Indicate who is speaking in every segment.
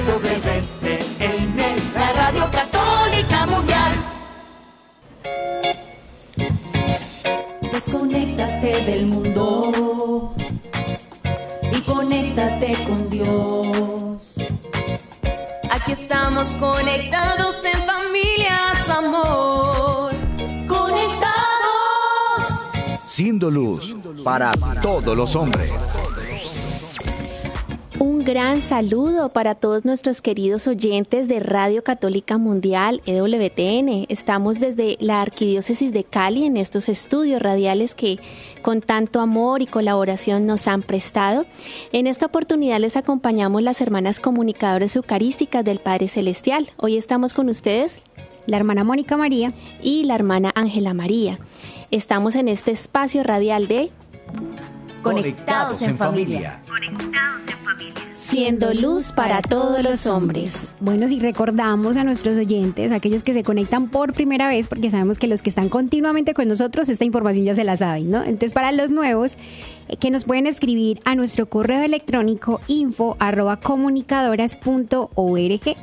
Speaker 1: EWTN, la Radio Católica Mundial. Desconéctate del mundo y conéctate con Dios.
Speaker 2: Aquí estamos conectados en familias, amor.
Speaker 1: Conectados.
Speaker 3: Siendo luz para todos los hombres.
Speaker 4: Gran saludo para todos nuestros queridos oyentes de Radio Católica Mundial, EWTN. Estamos desde la Arquidiócesis de Cali en estos estudios radiales que con tanto amor y colaboración nos han prestado. En esta oportunidad les acompañamos las hermanas comunicadoras eucarísticas del Padre Celestial. Hoy estamos con ustedes
Speaker 5: la hermana Mónica María
Speaker 4: y la hermana Ángela María. Estamos en este espacio radial de
Speaker 3: Conectados en familia.
Speaker 4: Siendo luz para todos los hombres.
Speaker 5: Bueno, si recordamos a nuestros oyentes, aquellos que se conectan por primera vez, porque sabemos que los que están continuamente con nosotros, esta información ya se la saben, ¿no? Entonces, para los nuevos, eh, que nos pueden escribir a nuestro correo electrónico info arroba comunicadoras.org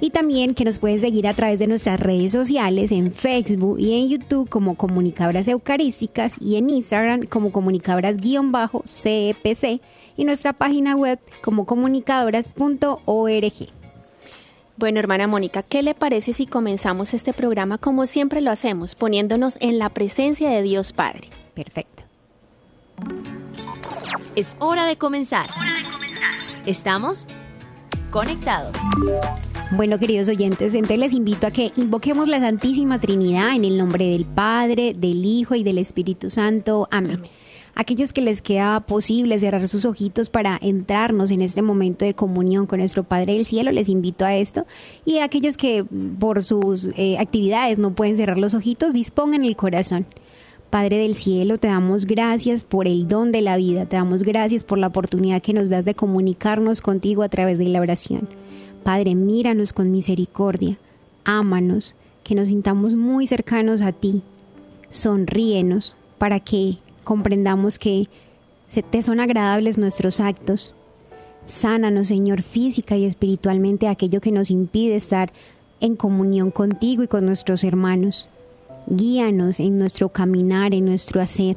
Speaker 5: y también que nos pueden seguir a través de nuestras redes sociales en Facebook y en YouTube como Comunicadoras Eucarísticas y en Instagram como Comunicadoras-CEPC y nuestra página web como comunicadoras.org.
Speaker 4: Bueno, hermana Mónica, ¿qué le parece si comenzamos este programa como siempre lo hacemos, poniéndonos en la presencia de Dios Padre?
Speaker 5: Perfecto.
Speaker 2: Es hora de comenzar. Estamos conectados.
Speaker 5: Bueno, queridos oyentes, entonces les invito a que invoquemos la Santísima Trinidad en el nombre del Padre, del Hijo y del Espíritu Santo. Amén. Aquellos que les queda posible cerrar sus ojitos para entrarnos en este momento de comunión con nuestro Padre del Cielo, les invito a esto. Y aquellos que por sus eh, actividades no pueden cerrar los ojitos, dispongan el corazón. Padre del cielo, te damos gracias por el don de la vida, te damos gracias por la oportunidad que nos das de comunicarnos contigo a través de la oración. Padre, míranos con misericordia, ámanos, que nos sintamos muy cercanos a ti. Sonríenos para que comprendamos que te son agradables nuestros actos. Sánanos, Señor, física y espiritualmente aquello que nos impide estar en comunión contigo y con nuestros hermanos. Guíanos en nuestro caminar, en nuestro hacer.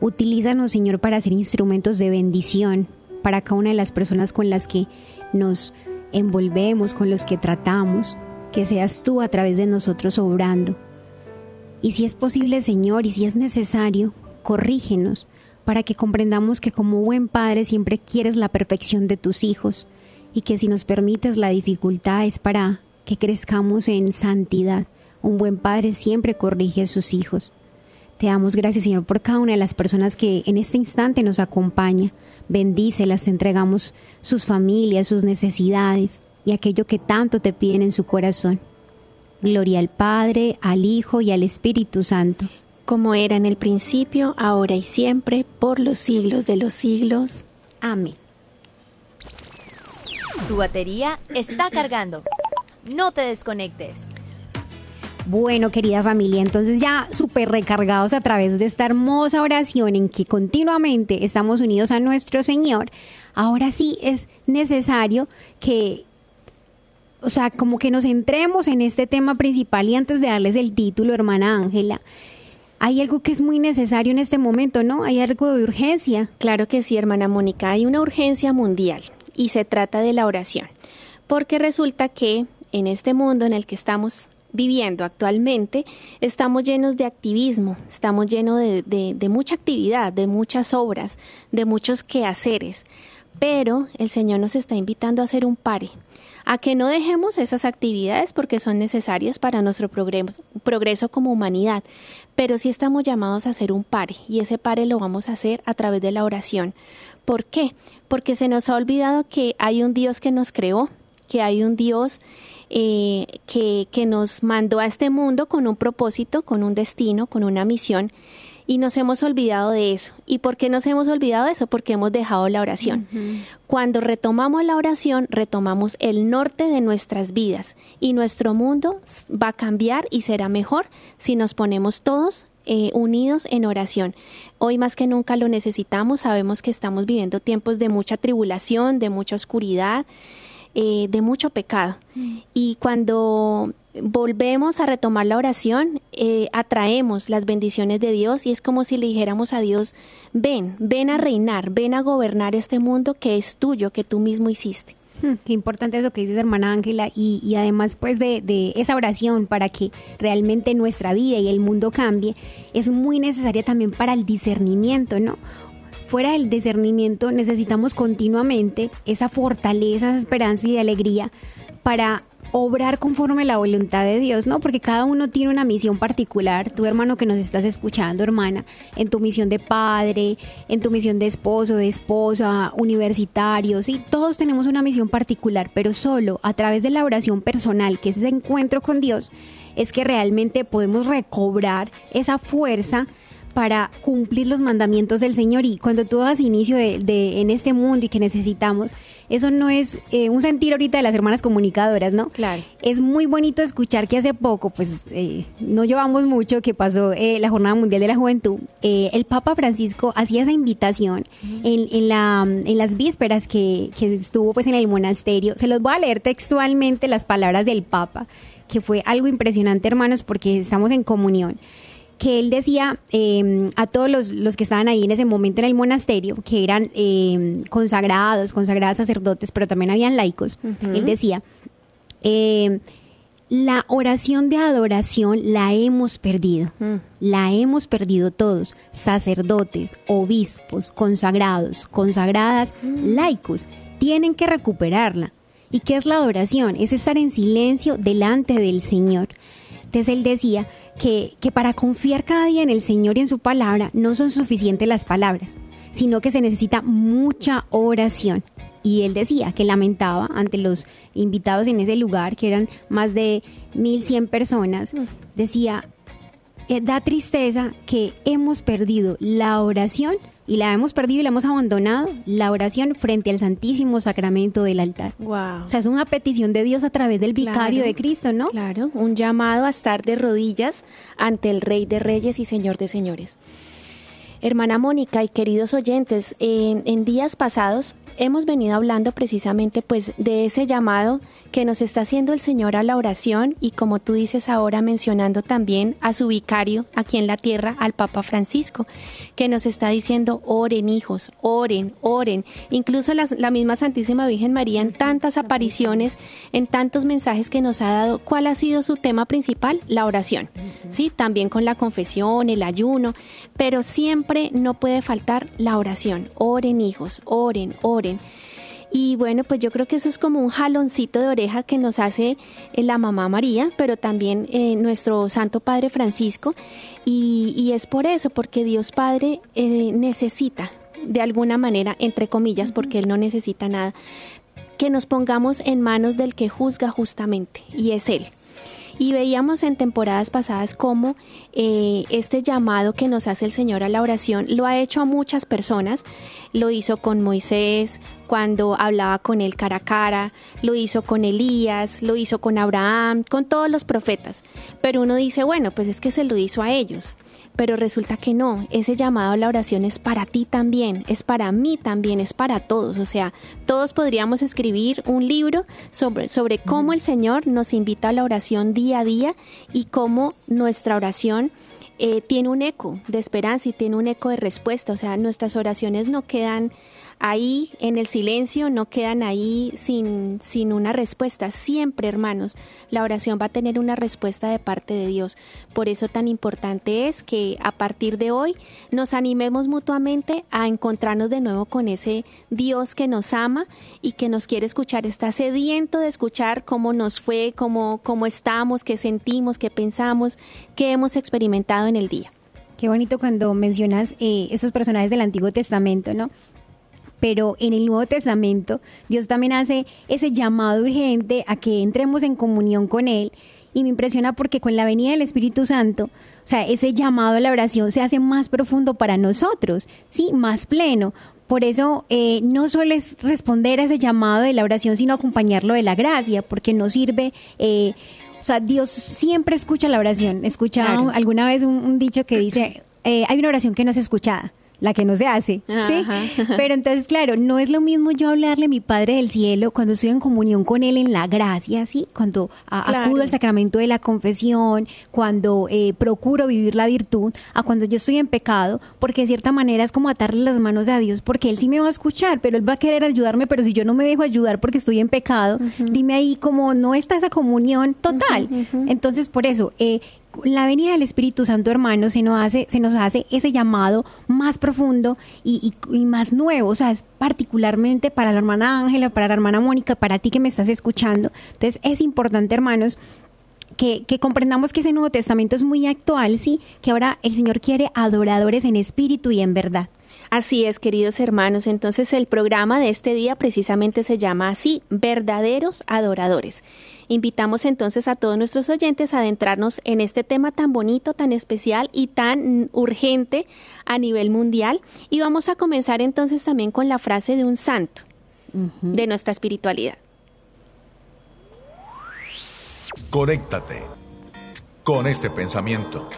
Speaker 5: Utilízanos, Señor, para ser instrumentos de bendición para cada una de las personas con las que nos envolvemos, con los que tratamos. Que seas tú a través de nosotros obrando. Y si es posible, Señor, y si es necesario, corrígenos para que comprendamos que como buen padre siempre quieres la perfección de tus hijos y que si nos permites la dificultad es para que crezcamos en santidad un buen padre siempre corrige a sus hijos. Te damos gracias, Señor, por cada una de las personas que en este instante nos acompaña. Bendícelas, te entregamos sus familias, sus necesidades y aquello que tanto te piden en su corazón. Gloria al Padre, al Hijo y al Espíritu Santo.
Speaker 4: Como era en el principio, ahora y siempre, por los siglos de los siglos.
Speaker 5: Amén.
Speaker 2: Tu batería está cargando. No te desconectes.
Speaker 5: Bueno, querida familia, entonces ya súper recargados a través de esta hermosa oración en que continuamente estamos unidos a nuestro Señor, ahora sí es necesario que, o sea, como que nos centremos en este tema principal y antes de darles el título, hermana Ángela, hay algo que es muy necesario en este momento, ¿no? Hay algo de urgencia.
Speaker 4: Claro que sí, hermana Mónica, hay una urgencia mundial y se trata de la oración, porque resulta que en este mundo en el que estamos viviendo actualmente, estamos llenos de activismo, estamos llenos de, mucha actividad, de muchas obras, de muchos quehaceres, pero el Señor nos está invitando a hacer un pare, a que no dejemos esas actividades porque son necesarias para nuestro progreso, progreso como humanidad, pero sí estamos llamados a hacer un pare y ese pare lo vamos a hacer a través de la oración. ¿Por qué? Porque se nos ha olvidado que hay un Dios que nos creó, que hay un Dios eh, que, que nos mandó a este mundo con un propósito, con un destino, con una misión y nos hemos olvidado de eso. ¿Y por qué nos hemos olvidado de eso? Porque hemos dejado la oración. Cuando retomamos la oración, retomamos el norte de nuestras vidas y nuestro mundo va a cambiar y será mejor si nos ponemos todos eh, unidos en oración. Hoy más que nunca lo necesitamos, sabemos que estamos viviendo tiempos de mucha tribulación, de mucha oscuridad eh, de mucho pecado. Y cuando volvemos a retomar la oración, eh, atraemos las bendiciones de Dios y es como si le dijéramos a Dios, ven, ven a reinar, ven a gobernar este mundo que es tuyo, que tú mismo hiciste.
Speaker 5: Hmm, qué importante eso que dices, hermana Ángela, y, además pues de, de, esa oración para que realmente nuestra vida y el mundo cambie, es muy necesaria también para el discernimiento, ¿no? Fuera del discernimiento necesitamos continuamente esa fortaleza, esa esperanza y de alegría para obrar conforme la voluntad de Dios, ¿no? Porque cada uno tiene una misión particular. Tu hermano que nos estás escuchando, hermana, en tu misión de padre, en tu misión de esposo, de esposa, universitario, sí, todos tenemos una misión particular, pero solo a través de la oración personal, que es ese encuentro con Dios, es que realmente podemos recobrar esa fuerza para cumplir los mandamientos del Señor. Y cuando tú das inicio de, en este mundo y que necesitamos, eso no es eh, un sentir ahorita de las hermanas comunicadoras, ¿no?
Speaker 4: Claro.
Speaker 5: Es muy bonito escuchar que hace poco, pues eh, no llevamos mucho que pasó eh, la Jornada Mundial de la Juventud, el Papa Francisco hacía esa invitación en, en, la, en las vísperas que, que estuvo pues en el monasterio. Se los voy a leer textualmente las palabras del Papa, que fue algo impresionante, hermanos, porque estamos en comunión que él decía em, a todos los, que estaban ahí en ese momento en el monasterio, que eran em, consagrados, consagradas sacerdotes, pero también habían laicos, él decía, em, la oración de adoración la hemos perdido, mm. la hemos perdido todos, sacerdotes, obispos, consagrados, consagradas, mm. laicos, tienen que recuperarla. ¿Y qué es la adoración? Es estar en silencio delante del Señor. Entonces él decía, que, para confiar cada día en el Señor y en su palabra no son suficientes las palabras, sino que se necesita mucha oración. Y él decía que lamentaba ante los invitados en ese lugar, que eran más de 1.100 personas, decía, da tristeza que hemos perdido la oración y la hemos perdido y la hemos abandonado, la oración frente al Santísimo Sacramento del altar.
Speaker 4: Wow.
Speaker 5: O sea, es una petición de Dios a través del vicario de Cristo, ¿no?
Speaker 4: Claro, un llamado a estar de rodillas ante el Rey de Reyes y Señor de Señores. Hermana Mónica y queridos oyentes, en días pasados hemos venido hablando precisamente pues de ese llamado que nos está haciendo el Señor a la oración y como tú dices ahora mencionando también a su vicario aquí en la tierra, al Papa Francisco, que nos está diciendo oren hijos, oren, oren. Incluso la misma Santísima Virgen María en tantas apariciones, en tantos mensajes que nos ha dado, ¿cuál ha sido su tema principal? La oración. Sí, también con la confesión, el ayuno, pero siempre no puede faltar la oración. Oren hijos, oren, oren. Y bueno, pues yo creo que eso es como un jaloncito de oreja que nos hace eh, la mamá María, pero también eh, nuestro Santo Padre Francisco. Y, es por eso, porque Dios Padre eh, necesita, de alguna manera, entre comillas, porque Él no necesita nada, que nos pongamos en manos del que juzga justamente, y es Él. Y veíamos en temporadas pasadas cómo eh, este llamado que nos hace el Señor a la oración lo ha hecho a muchas personas. Lo hizo con Moisés cuando hablaba con él cara a cara, lo hizo con Elías, lo hizo con Abraham, con todos los profetas. Pero uno dice, bueno, pues es que se lo hizo a ellos pero resulta que no, ese llamado a la oración es para ti también, es para mí también, es para todos, o sea, todos podríamos escribir un libro sobre, sobre cómo el Señor nos invita a la oración día a día y cómo nuestra oración eh, tiene un eco de esperanza y tiene un eco de respuesta, o sea, nuestras oraciones no quedan ahí en el silencio, no quedan ahí sin, sin una respuesta. Siempre, hermanos, la oración va a tener una respuesta de parte de Dios. Por eso tan importante es que a partir de hoy nos animemos mutuamente a encontrarnos de nuevo con ese Dios que nos ama y que nos quiere escuchar. Está sediento de escuchar cómo nos fue, cómo, cómo estamos, qué sentimos, qué pensamos, qué hemos experimentado en el día.
Speaker 5: Qué bonito cuando mencionas eh, esos personajes del Antiguo Testamento, ¿no? Pero en el Nuevo Testamento Dios también hace ese llamado urgente a que entremos en comunión con Él. Y me impresiona porque con la venida del Espíritu Santo, o sea, ese llamado a la oración se hace más profundo para nosotros, ¿sí? Más pleno. Por eso eh, no solo es responder a ese llamado de la oración, sino acompañarlo de la gracia, porque no sirve... Eh, o sea, Dios siempre escucha la oración. Escucha alguna vez un, dicho que dice, eh, hay una oración que no es escuchada. La que no se hace, ¿sí? Pero entonces, claro, no es lo mismo yo hablarle a mi Padre del Cielo cuando estoy en comunión con Él en la gracia, ¿sí? Cuando acudo al sacramento de la confesión, cuando eh, procuro vivir la virtud, a cuando yo estoy en pecado, porque de cierta manera es como atarle las manos a Dios, porque Él sí me va a escuchar, pero Él va a querer ayudarme, pero si yo no me dejo ayudar porque estoy en pecado, dime ahí como no está esa comunión total. Entonces, por eso, eh, la venida del Espíritu Santo, hermano, se nos hace, se nos hace ese llamado más profundo y, más nuevo. O sea, es particularmente para la hermana Ángela, para la hermana Mónica, para ti que me estás escuchando. Entonces, es importante, hermanos, que, que, comprendamos que ese Nuevo Testamento es muy actual, sí, que ahora el Señor quiere adoradores en espíritu y en verdad.
Speaker 4: Así es, queridos hermanos. Entonces el programa de este día precisamente se llama así, verdaderos adoradores. Invitamos entonces a todos nuestros oyentes a adentrarnos en este tema tan bonito, tan especial y tan urgente a nivel mundial. Y vamos a comenzar entonces también con la frase de un santo de nuestra espiritualidad.
Speaker 3: Conéctate con este pensamiento.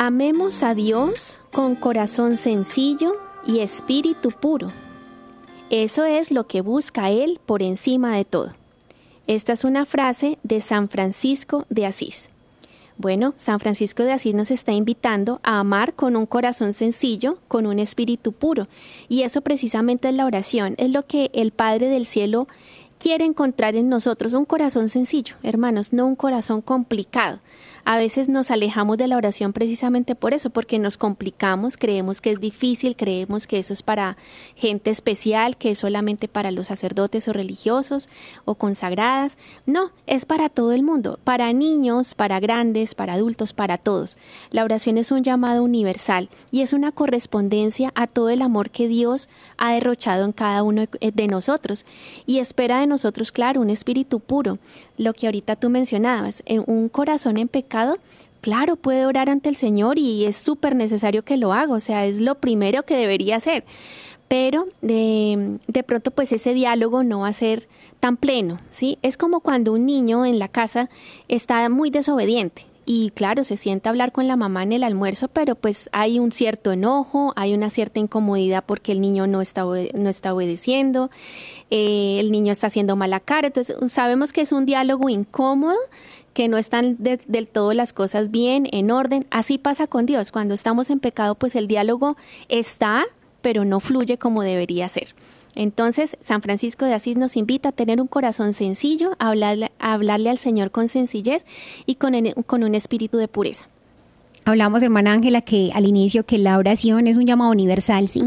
Speaker 4: Amemos a Dios con corazón sencillo y espíritu puro. Eso es lo que busca Él por encima de todo. Esta es una frase de San Francisco de Asís. Bueno, San Francisco de Asís nos está invitando a amar con un corazón sencillo, con un espíritu puro. Y eso precisamente es la oración, es lo que el Padre del Cielo quiere encontrar en nosotros, un corazón sencillo, hermanos, no un corazón complicado. A veces nos alejamos de la oración precisamente por eso, porque nos complicamos, creemos que es difícil, creemos que eso es para gente especial, que es solamente para los sacerdotes o religiosos o consagradas. No, es para todo el mundo, para niños, para grandes, para adultos, para todos. La oración es un llamado universal y es una correspondencia a todo el amor que Dios ha derrochado en cada uno de nosotros y espera de nosotros, claro, un espíritu puro, lo que ahorita tú mencionabas, en un corazón en pecado, claro, puede orar ante el Señor y es súper necesario que lo haga, o sea, es lo primero que debería hacer. Pero de, de, pronto pues ese diálogo no va a ser tan pleno, ¿sí? Es como cuando un niño en la casa está muy desobediente y claro, se sienta hablar con la mamá en el almuerzo, pero pues hay un cierto enojo, hay una cierta incomodidad porque el niño no está, no está obedeciendo, eh, el niño está haciendo mala cara, entonces sabemos que es un diálogo incómodo que no están del todo las cosas bien, en orden. Así pasa con Dios. Cuando estamos en pecado, pues el diálogo está, pero no fluye como debería ser. Entonces, San Francisco de Asís nos invita a tener un corazón sencillo, a hablarle, hablarle al Señor con sencillez y con, con un espíritu de pureza.
Speaker 5: Hablamos, hermana Ángela, que al inicio que la oración es un llamado universal, ¿sí?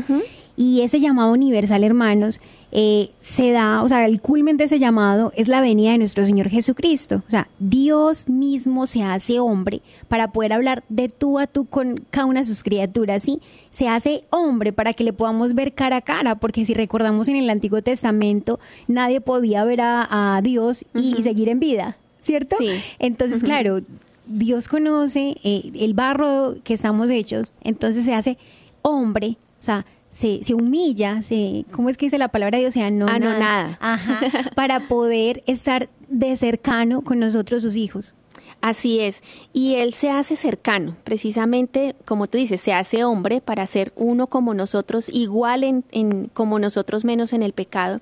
Speaker 5: Y ese llamado universal, hermanos, eh, se da, o sea, el culmen de ese llamado es la venida de nuestro Señor Jesucristo. O sea, Dios mismo se hace hombre para poder hablar de tú a tú con cada una de sus criaturas, ¿sí? Se hace hombre para que le podamos ver cara a cara, porque si recordamos en el Antiguo Testamento, nadie podía ver a, Dios y, seguir en vida, ¿cierto? Sí. Entonces, claro, Dios conoce eh, el barro que estamos hechos, entonces se hace hombre, o sea, se, se humilla, se, ¿cómo es que dice la palabra de Dios? sea, no,
Speaker 4: ah, no nada.
Speaker 5: Ajá, para poder estar de cercano con nosotros, sus hijos.
Speaker 4: Así es, y él se hace cercano, precisamente como tú dices, se hace hombre para ser uno como nosotros, igual en, en, como nosotros menos en el pecado.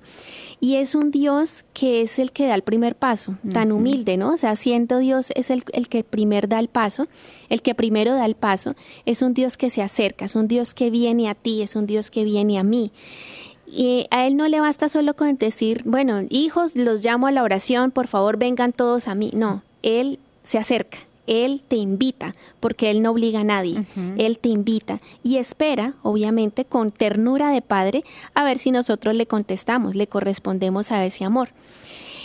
Speaker 4: Y es un Dios que es el que da el primer paso, tan humilde, ¿no? O sea, siendo Dios es el, el que primero da el paso, el que primero da el paso, es un Dios que se acerca, es un Dios que viene a ti, es un Dios que viene a mí. Y a él no le basta solo con decir, bueno, hijos, los llamo a la oración, por favor vengan todos a mí. No, él se acerca, Él te invita, porque Él no obliga a nadie, Él te invita y espera, obviamente, con ternura de Padre, a ver si nosotros le contestamos, le correspondemos a ese amor.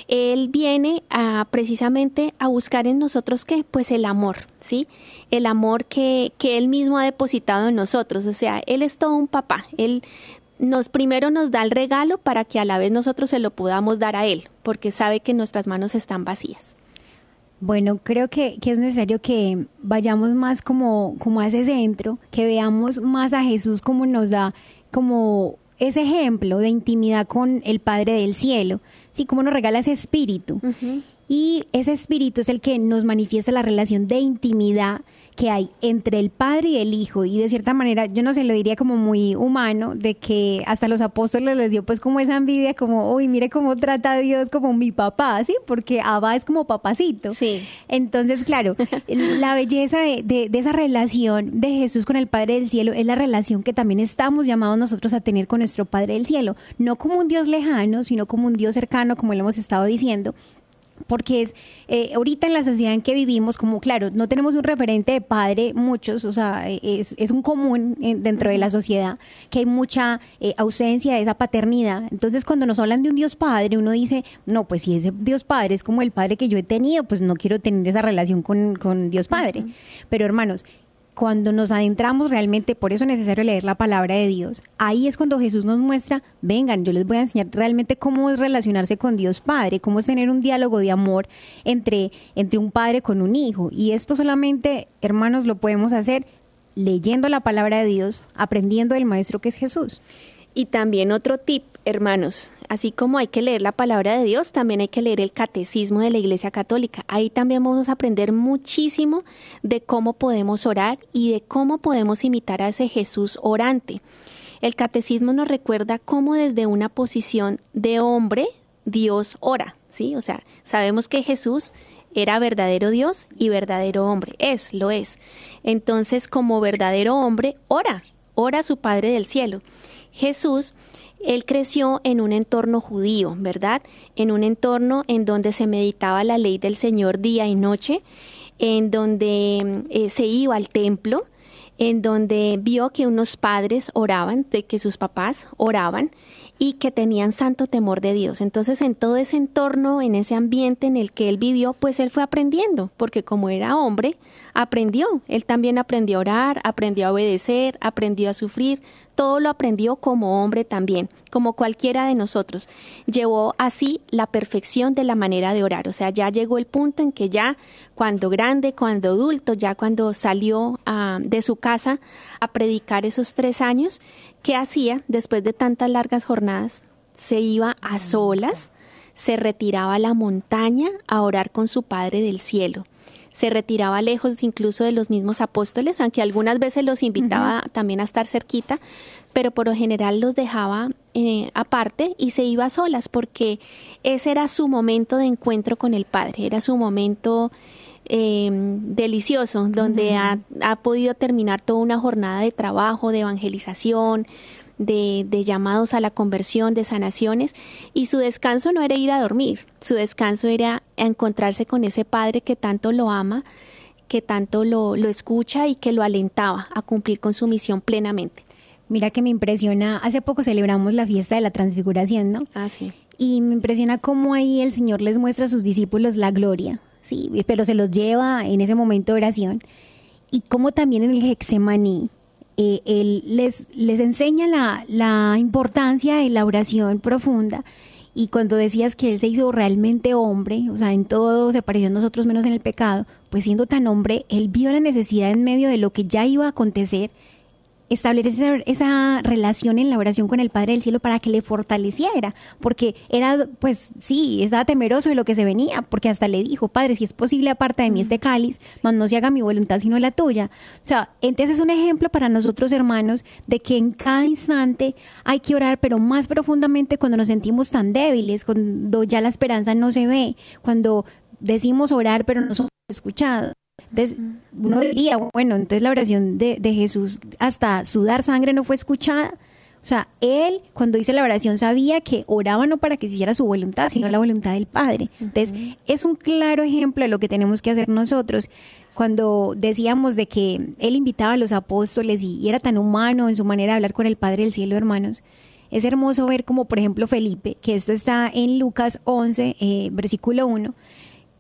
Speaker 4: Él viene a precisamente a buscar en nosotros qué? Pues el amor, ¿sí? El amor que, que Él mismo ha depositado en nosotros. O sea, Él es todo un papá. Él nos primero nos da el regalo para que a la vez nosotros se lo podamos dar a Él, porque sabe que nuestras manos están vacías.
Speaker 5: Bueno, creo que, es necesario que vayamos más como, como a ese centro, que veamos más a Jesús como nos da como ese ejemplo de intimidad con el Padre del Cielo, sí, como nos regala ese espíritu. Y ese espíritu es el que nos manifiesta la relación de intimidad que hay entre el Padre y el Hijo y de cierta manera, yo no sé, lo diría como muy humano, de que hasta los apóstoles les dio pues como esa envidia, como, uy, mire cómo trata a Dios como mi papá, ¿sí? Porque Abba es como papacito.
Speaker 4: Sí.
Speaker 5: Entonces, claro, la belleza de, de, de esa relación de Jesús con el Padre del Cielo es la relación que también estamos llamados nosotros a tener con nuestro Padre del Cielo, no como un Dios lejano, sino como un Dios cercano, como lo hemos estado diciendo, porque es eh, ahorita en la sociedad en que vivimos, como claro, no tenemos un referente de padre, muchos, o sea, es, es un común eh, dentro de la sociedad que hay mucha eh, ausencia de esa paternidad. Entonces, cuando nos hablan de un Dios Padre, uno dice, no, pues si ese Dios Padre es como el Padre que yo he tenido, pues no quiero tener esa relación con, con Dios Padre. Pero hermanos, cuando nos adentramos realmente, por eso es necesario leer la palabra de Dios, ahí es cuando Jesús nos muestra, vengan, yo les voy a enseñar realmente cómo es relacionarse con Dios Padre, cómo es tener un diálogo de amor entre, entre un padre con un hijo. Y esto solamente, hermanos, lo podemos hacer leyendo la palabra de Dios, aprendiendo del Maestro que es Jesús.
Speaker 4: Y también otro tip, hermanos, así como hay que leer la palabra de Dios, también hay que leer el catecismo de la Iglesia Católica. Ahí también vamos a aprender muchísimo de cómo podemos orar y de cómo podemos imitar a ese Jesús orante. El catecismo nos recuerda cómo desde una posición de hombre Dios ora, ¿sí? O sea, sabemos que Jesús era verdadero Dios y verdadero hombre, es, lo es. Entonces, como verdadero hombre, ora, ora a su Padre del cielo. Jesús, él creció en un entorno judío, ¿verdad? En un entorno en donde se meditaba la ley del Señor día y noche, en donde eh, se iba al templo, en donde vio que unos padres oraban, de que sus papás oraban y que tenían santo temor de Dios. Entonces, en todo ese entorno, en ese ambiente en el que él vivió, pues él fue aprendiendo, porque como era hombre, aprendió. Él también aprendió a orar, aprendió a obedecer, aprendió a sufrir, todo lo aprendió como hombre también, como cualquiera de nosotros. Llevó así la perfección de la manera de orar, o sea, ya llegó el punto en que ya cuando grande, cuando adulto, ya cuando salió ah, de su casa a predicar esos tres años, ¿qué hacía después de tantas largas jornadas? Se iba a solas, se retiraba a la montaña a orar con su Padre del cielo se retiraba lejos incluso de los mismos apóstoles, aunque algunas veces los invitaba también a estar cerquita, pero por lo general los dejaba eh, aparte y se iba a solas porque ese era su momento de encuentro con el Padre, era su momento eh, delicioso, donde ha, ha podido terminar toda una jornada de trabajo, de evangelización, de, de, llamados a la conversión, de sanaciones, y su descanso no era ir a dormir, su descanso era encontrarse con ese Padre que tanto lo ama, que tanto lo, lo escucha y que lo alentaba a cumplir con su misión plenamente.
Speaker 5: Mira que me impresiona, hace poco celebramos la fiesta de la transfiguración, ¿no?
Speaker 4: Ah, sí.
Speaker 5: Y me impresiona cómo ahí el Señor les muestra a sus discípulos la gloria, sí, pero se los lleva en ese momento de oración. Y cómo también en el Hexemaní, eh, él les, les enseña la, la importancia de la oración profunda. Y cuando decías que él se hizo realmente hombre, o sea, en todo se pareció a nosotros menos en el pecado, pues siendo tan hombre, él vio la necesidad en medio de lo que ya iba a acontecer establecer esa relación en la oración con el Padre del Cielo para que le fortaleciera, porque era, pues sí, estaba temeroso de lo que se venía, porque hasta le dijo, Padre, si es posible, aparta de mí este cáliz, mas no se haga mi voluntad sino la tuya. O sea, entonces es un ejemplo para nosotros, hermanos, de que en cada instante hay que orar, pero más profundamente cuando nos sentimos tan débiles, cuando ya la esperanza no se ve, cuando decimos orar, pero no somos escuchados. Entonces, uno diría, bueno, entonces la oración de, de, Jesús hasta sudar sangre no fue escuchada. O sea, él cuando dice la oración sabía que oraba no para que se hiciera su voluntad, sino la voluntad del Padre. Entonces, es un claro ejemplo de lo que tenemos que hacer nosotros. Cuando decíamos de que él invitaba a los apóstoles y, y era tan humano en su manera de hablar con el Padre del cielo, hermanos, es hermoso ver como, por ejemplo, Felipe, que esto está en Lucas 11, eh, versículo 1,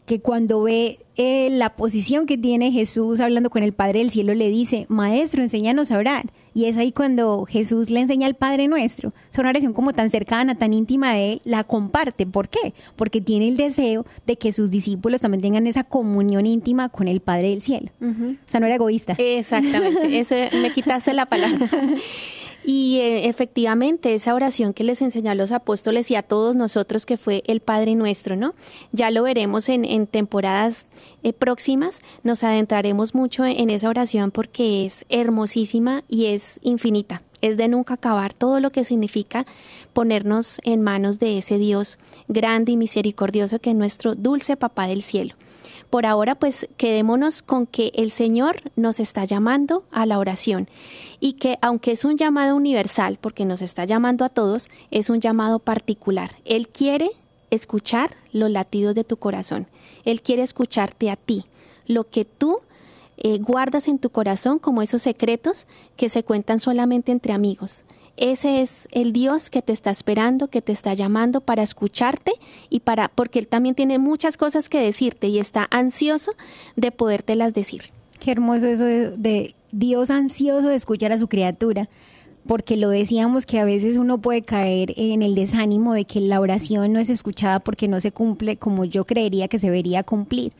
Speaker 5: que cuando ve eh, la posición que tiene Jesús hablando con el Padre del Cielo, le dice, Maestro, enséñanos a orar. Y es ahí cuando Jesús le enseña al Padre Nuestro. Es una oración como tan cercana, tan íntima de él, la comparte. ¿Por qué? Porque tiene el deseo de que sus discípulos también tengan esa comunión íntima con el Padre del Cielo. Uh -huh. O sea, no era egoísta.
Speaker 4: Exactamente, eso me quitaste la palabra. Y eh, efectivamente, esa oración que les enseñó a los apóstoles y a todos nosotros, que fue el Padre Nuestro, ¿no? Ya lo veremos en, en temporadas eh, próximas, nos adentraremos mucho en esa oración porque es hermosísima y es infinita. Es de nunca acabar todo lo que significa ponernos en manos de ese Dios grande y misericordioso que es nuestro dulce Papá del cielo. Por ahora, pues quedémonos con que el Señor nos está llamando a la oración y que aunque es un llamado universal, porque nos está llamando a todos, es un llamado particular. Él quiere escuchar los latidos de tu corazón. Él quiere escucharte a ti, lo que tú eh, guardas en tu corazón como esos secretos que se cuentan solamente entre amigos. Ese es el Dios que te está esperando, que te está llamando para escucharte y para porque él también tiene muchas cosas que decirte y está ansioso de podértelas decir.
Speaker 5: Qué hermoso eso de, de Dios ansioso de escuchar a su criatura porque lo decíamos que a veces uno puede caer en el desánimo de que la oración no es escuchada porque no se cumple como yo creería que se debería cumplir.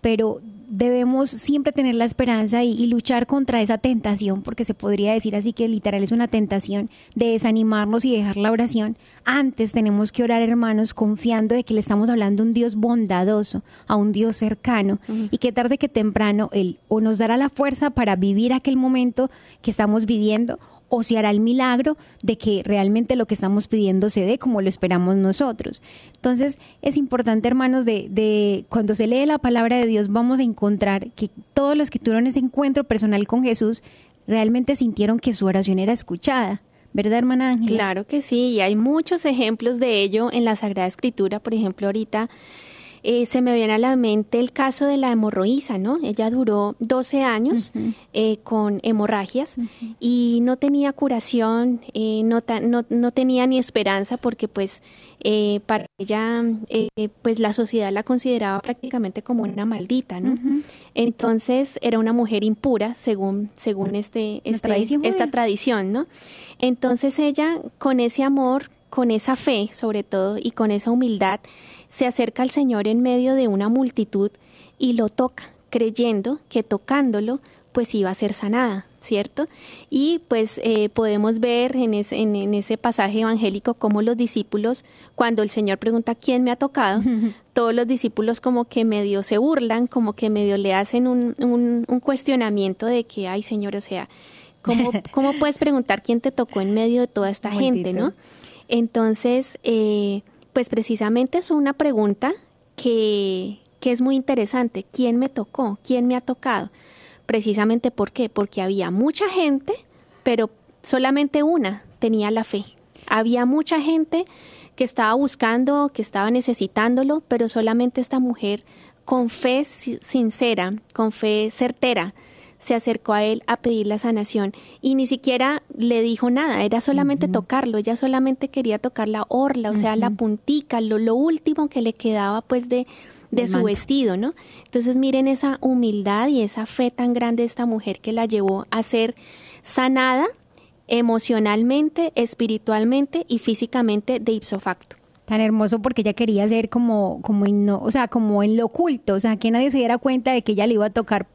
Speaker 5: Pero debemos siempre tener la esperanza y, luchar contra esa tentación, porque se podría decir así que literal es una tentación de desanimarnos y dejar la oración. Antes tenemos que orar, hermanos, confiando de que le estamos hablando a un Dios bondadoso, a un Dios cercano, y que tarde que temprano Él o nos dará la fuerza para vivir aquel momento que estamos viviendo, o se hará el milagro de que realmente lo que estamos pidiendo se dé como lo esperamos nosotros. Entonces es importante, hermanos, de, cuando se lee la palabra de Dios vamos a encontrar que todos los que tuvieron ese encuentro personal con Jesús realmente sintieron que su oración era escuchada. ¿Verdad, hermana Ángela?
Speaker 4: Claro que sí, y hay muchos ejemplos de ello en la Sagrada Escritura. Por ejemplo, ahorita eh, se me viene a la mente el caso de la hemorroísa, ¿no? Ella duró 12 años eh, con hemorragias y no tenía curación, eh, no, no, tenía ni esperanza porque pues para ella pues la sociedad la consideraba prácticamente como una maldita, ¿no? Entonces era una mujer impura según, según este, este esta tradición, ¿no? Entonces ella con ese amor, con esa fe sobre todo y con esa humildad, se acerca al Señor en medio de una multitud y lo toca, creyendo que tocándolo pues iba a ser sanada, ¿cierto? Y pues eh, podemos ver en, en, ese pasaje evangélico cómo los discípulos, cuando el Señor pregunta quién me ha tocado, todos los discípulos como que medio se burlan, como que medio le hacen un, un, cuestionamiento de que, ay Señor, o sea, ¿cómo, ¿cómo, puedes preguntar quién te tocó en medio de toda esta gente, no? Entonces, eh, pues precisamente es una pregunta que, que es muy interesante. ¿Quién me tocó? ¿Quién me ha tocado? Precisamente ¿por qué? Porque había mucha gente, pero solamente una tenía la fe. Había mucha gente que estaba buscando, que estaba necesitándolo, pero solamente esta mujer con fe sincera, con fe certera, se acercó a él a pedir la sanación y ni siquiera le dijo nada, era solamente tocarlo, ella solamente quería tocar la orla, o sea, la puntica, lo, lo, último que le quedaba pues de, de su vestido, ¿no? Entonces miren esa humildad y esa fe tan grande de esta mujer que la llevó a ser sanada emocionalmente, espiritualmente y físicamente de ipso facto.
Speaker 5: Tan hermoso porque ella quería ser como, como, o sea, como en lo oculto, o sea, que nadie se diera cuenta de que ella le iba a tocar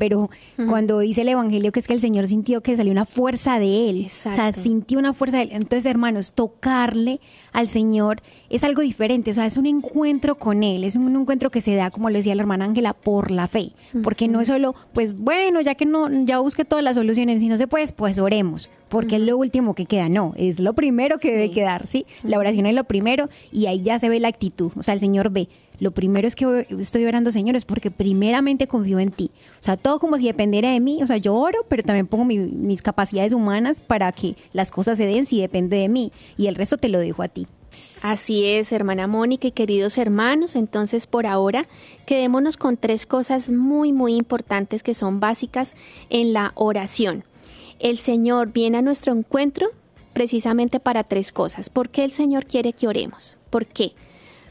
Speaker 5: pero cuando dice el Evangelio que es que el Señor sintió que salió una fuerza de Él, o sea, sintió una fuerza de Él. Entonces, hermanos, tocarle al Señor es algo diferente, o sea, es un encuentro con Él, es un encuentro que se da, como lo decía la hermana Ángela, por la fe, porque no es solo, pues bueno, ya que no, ya busque todas las soluciones, si no se puede, pues oremos, porque es lo último que queda, no, es lo primero que debe quedar, ¿sí? La oración es lo primero y ahí ya se ve la actitud, o sea, el Señor ve, lo primero es que estoy orando, Señor, es porque primeramente confío en ti. O sea, todo como si dependiera de mí. O sea, yo oro, pero también pongo mis capacidades humanas para que las cosas se den si depende de mí. Y el resto te lo dejo a ti.
Speaker 4: Así es, hermana Mónica y queridos hermanos. Entonces, por ahora, quedémonos con tres cosas muy, muy importantes que son básicas en la oración. El Señor viene a nuestro encuentro precisamente para tres cosas. ¿Por qué el Señor quiere que oremos? ¿Por qué?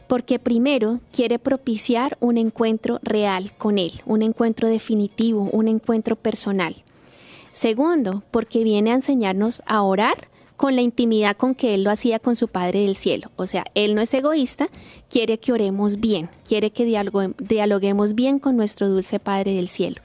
Speaker 4: porque primero quiere propiciar un encuentro real con Él, un encuentro definitivo, un encuentro personal. Segundo, porque viene a enseñarnos a orar con la intimidad con que Él lo hacía con su Padre del Cielo. O sea, Él no es egoísta, quiere que oremos bien, quiere que dialoguemos bien con nuestro dulce Padre del Cielo.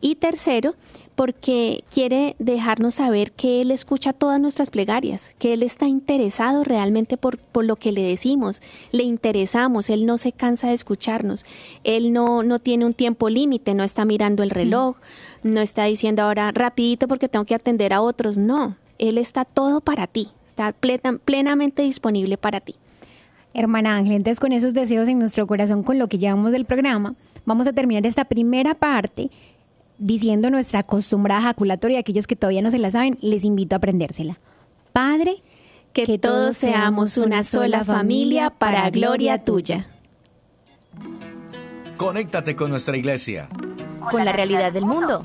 Speaker 4: Y tercero, porque quiere dejarnos saber que Él escucha todas nuestras plegarias, que Él está interesado realmente por, por lo que le decimos, le interesamos, Él no se cansa de escucharnos, Él no, no tiene un tiempo límite, no está mirando el reloj, no está diciendo ahora rapidito porque tengo que atender a otros, no, Él está todo para ti, está plenamente disponible para ti.
Speaker 5: Hermana Ángel, entonces con esos deseos en nuestro corazón, con lo que llevamos del programa, vamos a terminar esta primera parte diciendo nuestra acostumbrada jaculatoria. Aquellos que todavía no se la saben, les invito a aprendérsela. Padre,
Speaker 4: que, todos seamos una sola familia para gloria tuya.
Speaker 3: Conéctate con nuestra iglesia.
Speaker 2: Con la realidad del mundo.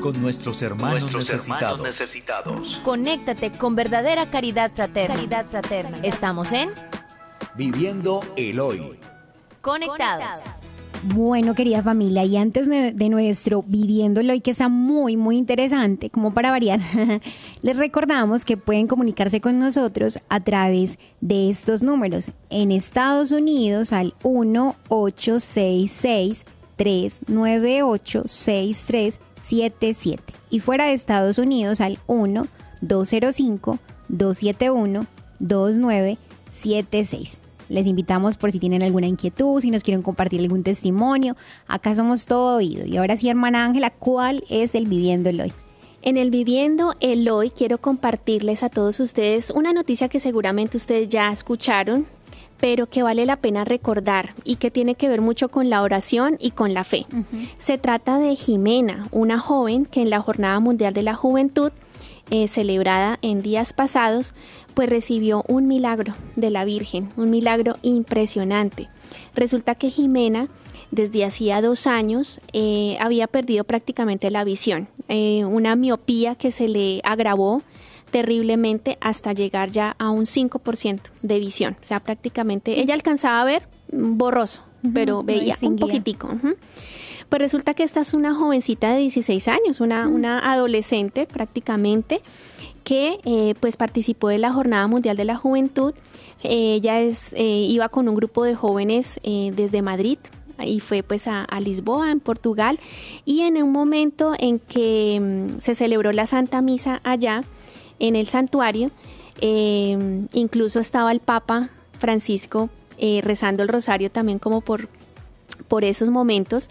Speaker 3: Con nuestros hermanos, necesitados.
Speaker 2: Conéctate con verdadera caridad fraterna.
Speaker 1: Caridad fraterna.
Speaker 2: Estamos en
Speaker 3: Viviendo el hoy.
Speaker 2: Conectados.
Speaker 5: Bueno, querida familia, y antes de, nuestro viviéndolo y que está muy, muy interesante, como para variar, les recordamos que pueden comunicarse con nosotros a través de estos números. En Estados Unidos al 1-866-398-6377 y fuera de Estados Unidos al 1-205-271-2976. Les invitamos por si tienen alguna inquietud, si nos quieren compartir algún testimonio. Acá somos todo oído. Y ahora sí, hermana Ángela, ¿cuál es el Viviendo el Hoy?
Speaker 4: En el Viviendo el Hoy quiero compartirles a todos ustedes una noticia que seguramente ustedes ya escucharon, pero que vale la pena recordar y que tiene que ver mucho con la oración y con la fe. Se trata de Jimena, una joven que en la Jornada Mundial de la Juventud, eh, celebrada en días pasados, pues recibió un milagro de la Virgen, un milagro impresionante. Resulta que Jimena desde hacía dos años eh, había perdido prácticamente la visión, eh, una miopía que se le agravó terriblemente hasta llegar ya a un 5% de visión. O sea, prácticamente ella alcanzaba a ver borroso, pero veía un poquitico. Pues resulta que esta es una jovencita de 16 años, una, una adolescente prácticamente, que eh, pues participó de la Jornada Mundial de la Juventud. ella es, eh, iba con un grupo de jóvenes eh, desde Madrid y fue pues a, Lisboa, en Portugal, y en un momento en que mm, se celebró la Santa Misa allá, en el santuario, incluso estaba el Papa Francisco rezando el rosario también como por, por esos momentos.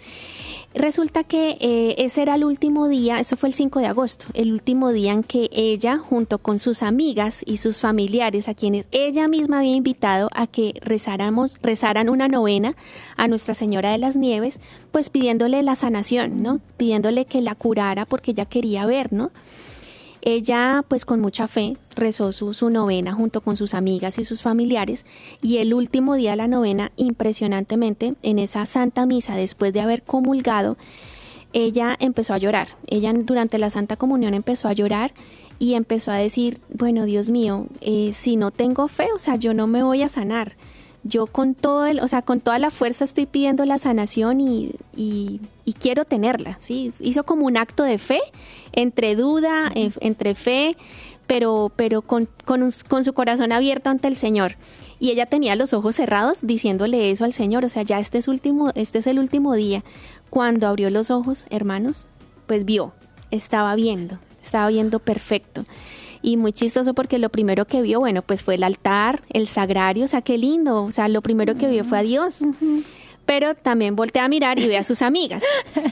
Speaker 4: Resulta que eh, ese era el último día, eso fue el 5 de agosto, el último día en que ella, junto con sus amigas y sus familiares, a quienes ella misma había invitado a que rezáramos, rezaran una novena a Nuestra Señora de las Nieves, pues pidiéndole la sanación, ¿no? Pidiéndole que la curara porque ella quería ver, ¿no? Ella, pues con mucha fe, rezó su, su, novena junto con sus amigas y sus familiares y el último día de la novena, impresionantemente, en esa santa misa, después de haber comulgado, ella empezó a llorar. Ella durante la Santa Comunión empezó a llorar y empezó a decir, bueno, Dios mío, eh, si no tengo fe, o sea, yo no me voy a sanar yo con todo el, o sea, con toda la fuerza estoy pidiendo la sanación y, y, quiero tenerla, ¿sí? Hizo como un acto de fe, entre duda, entre fe, pero, pero con, con, con, su corazón abierto ante el Señor. Y ella tenía los ojos cerrados diciéndole eso al Señor, o sea, ya este es, último, este es el último día. Cuando abrió los ojos, hermanos, pues vio, estaba viendo, estaba viendo perfecto y muy chistoso porque lo primero que vio, bueno, pues fue el altar, el sagrario, o sea, qué lindo, o sea, lo primero que vio fue a Dios. Pero también voltea a mirar y ve a sus amigas.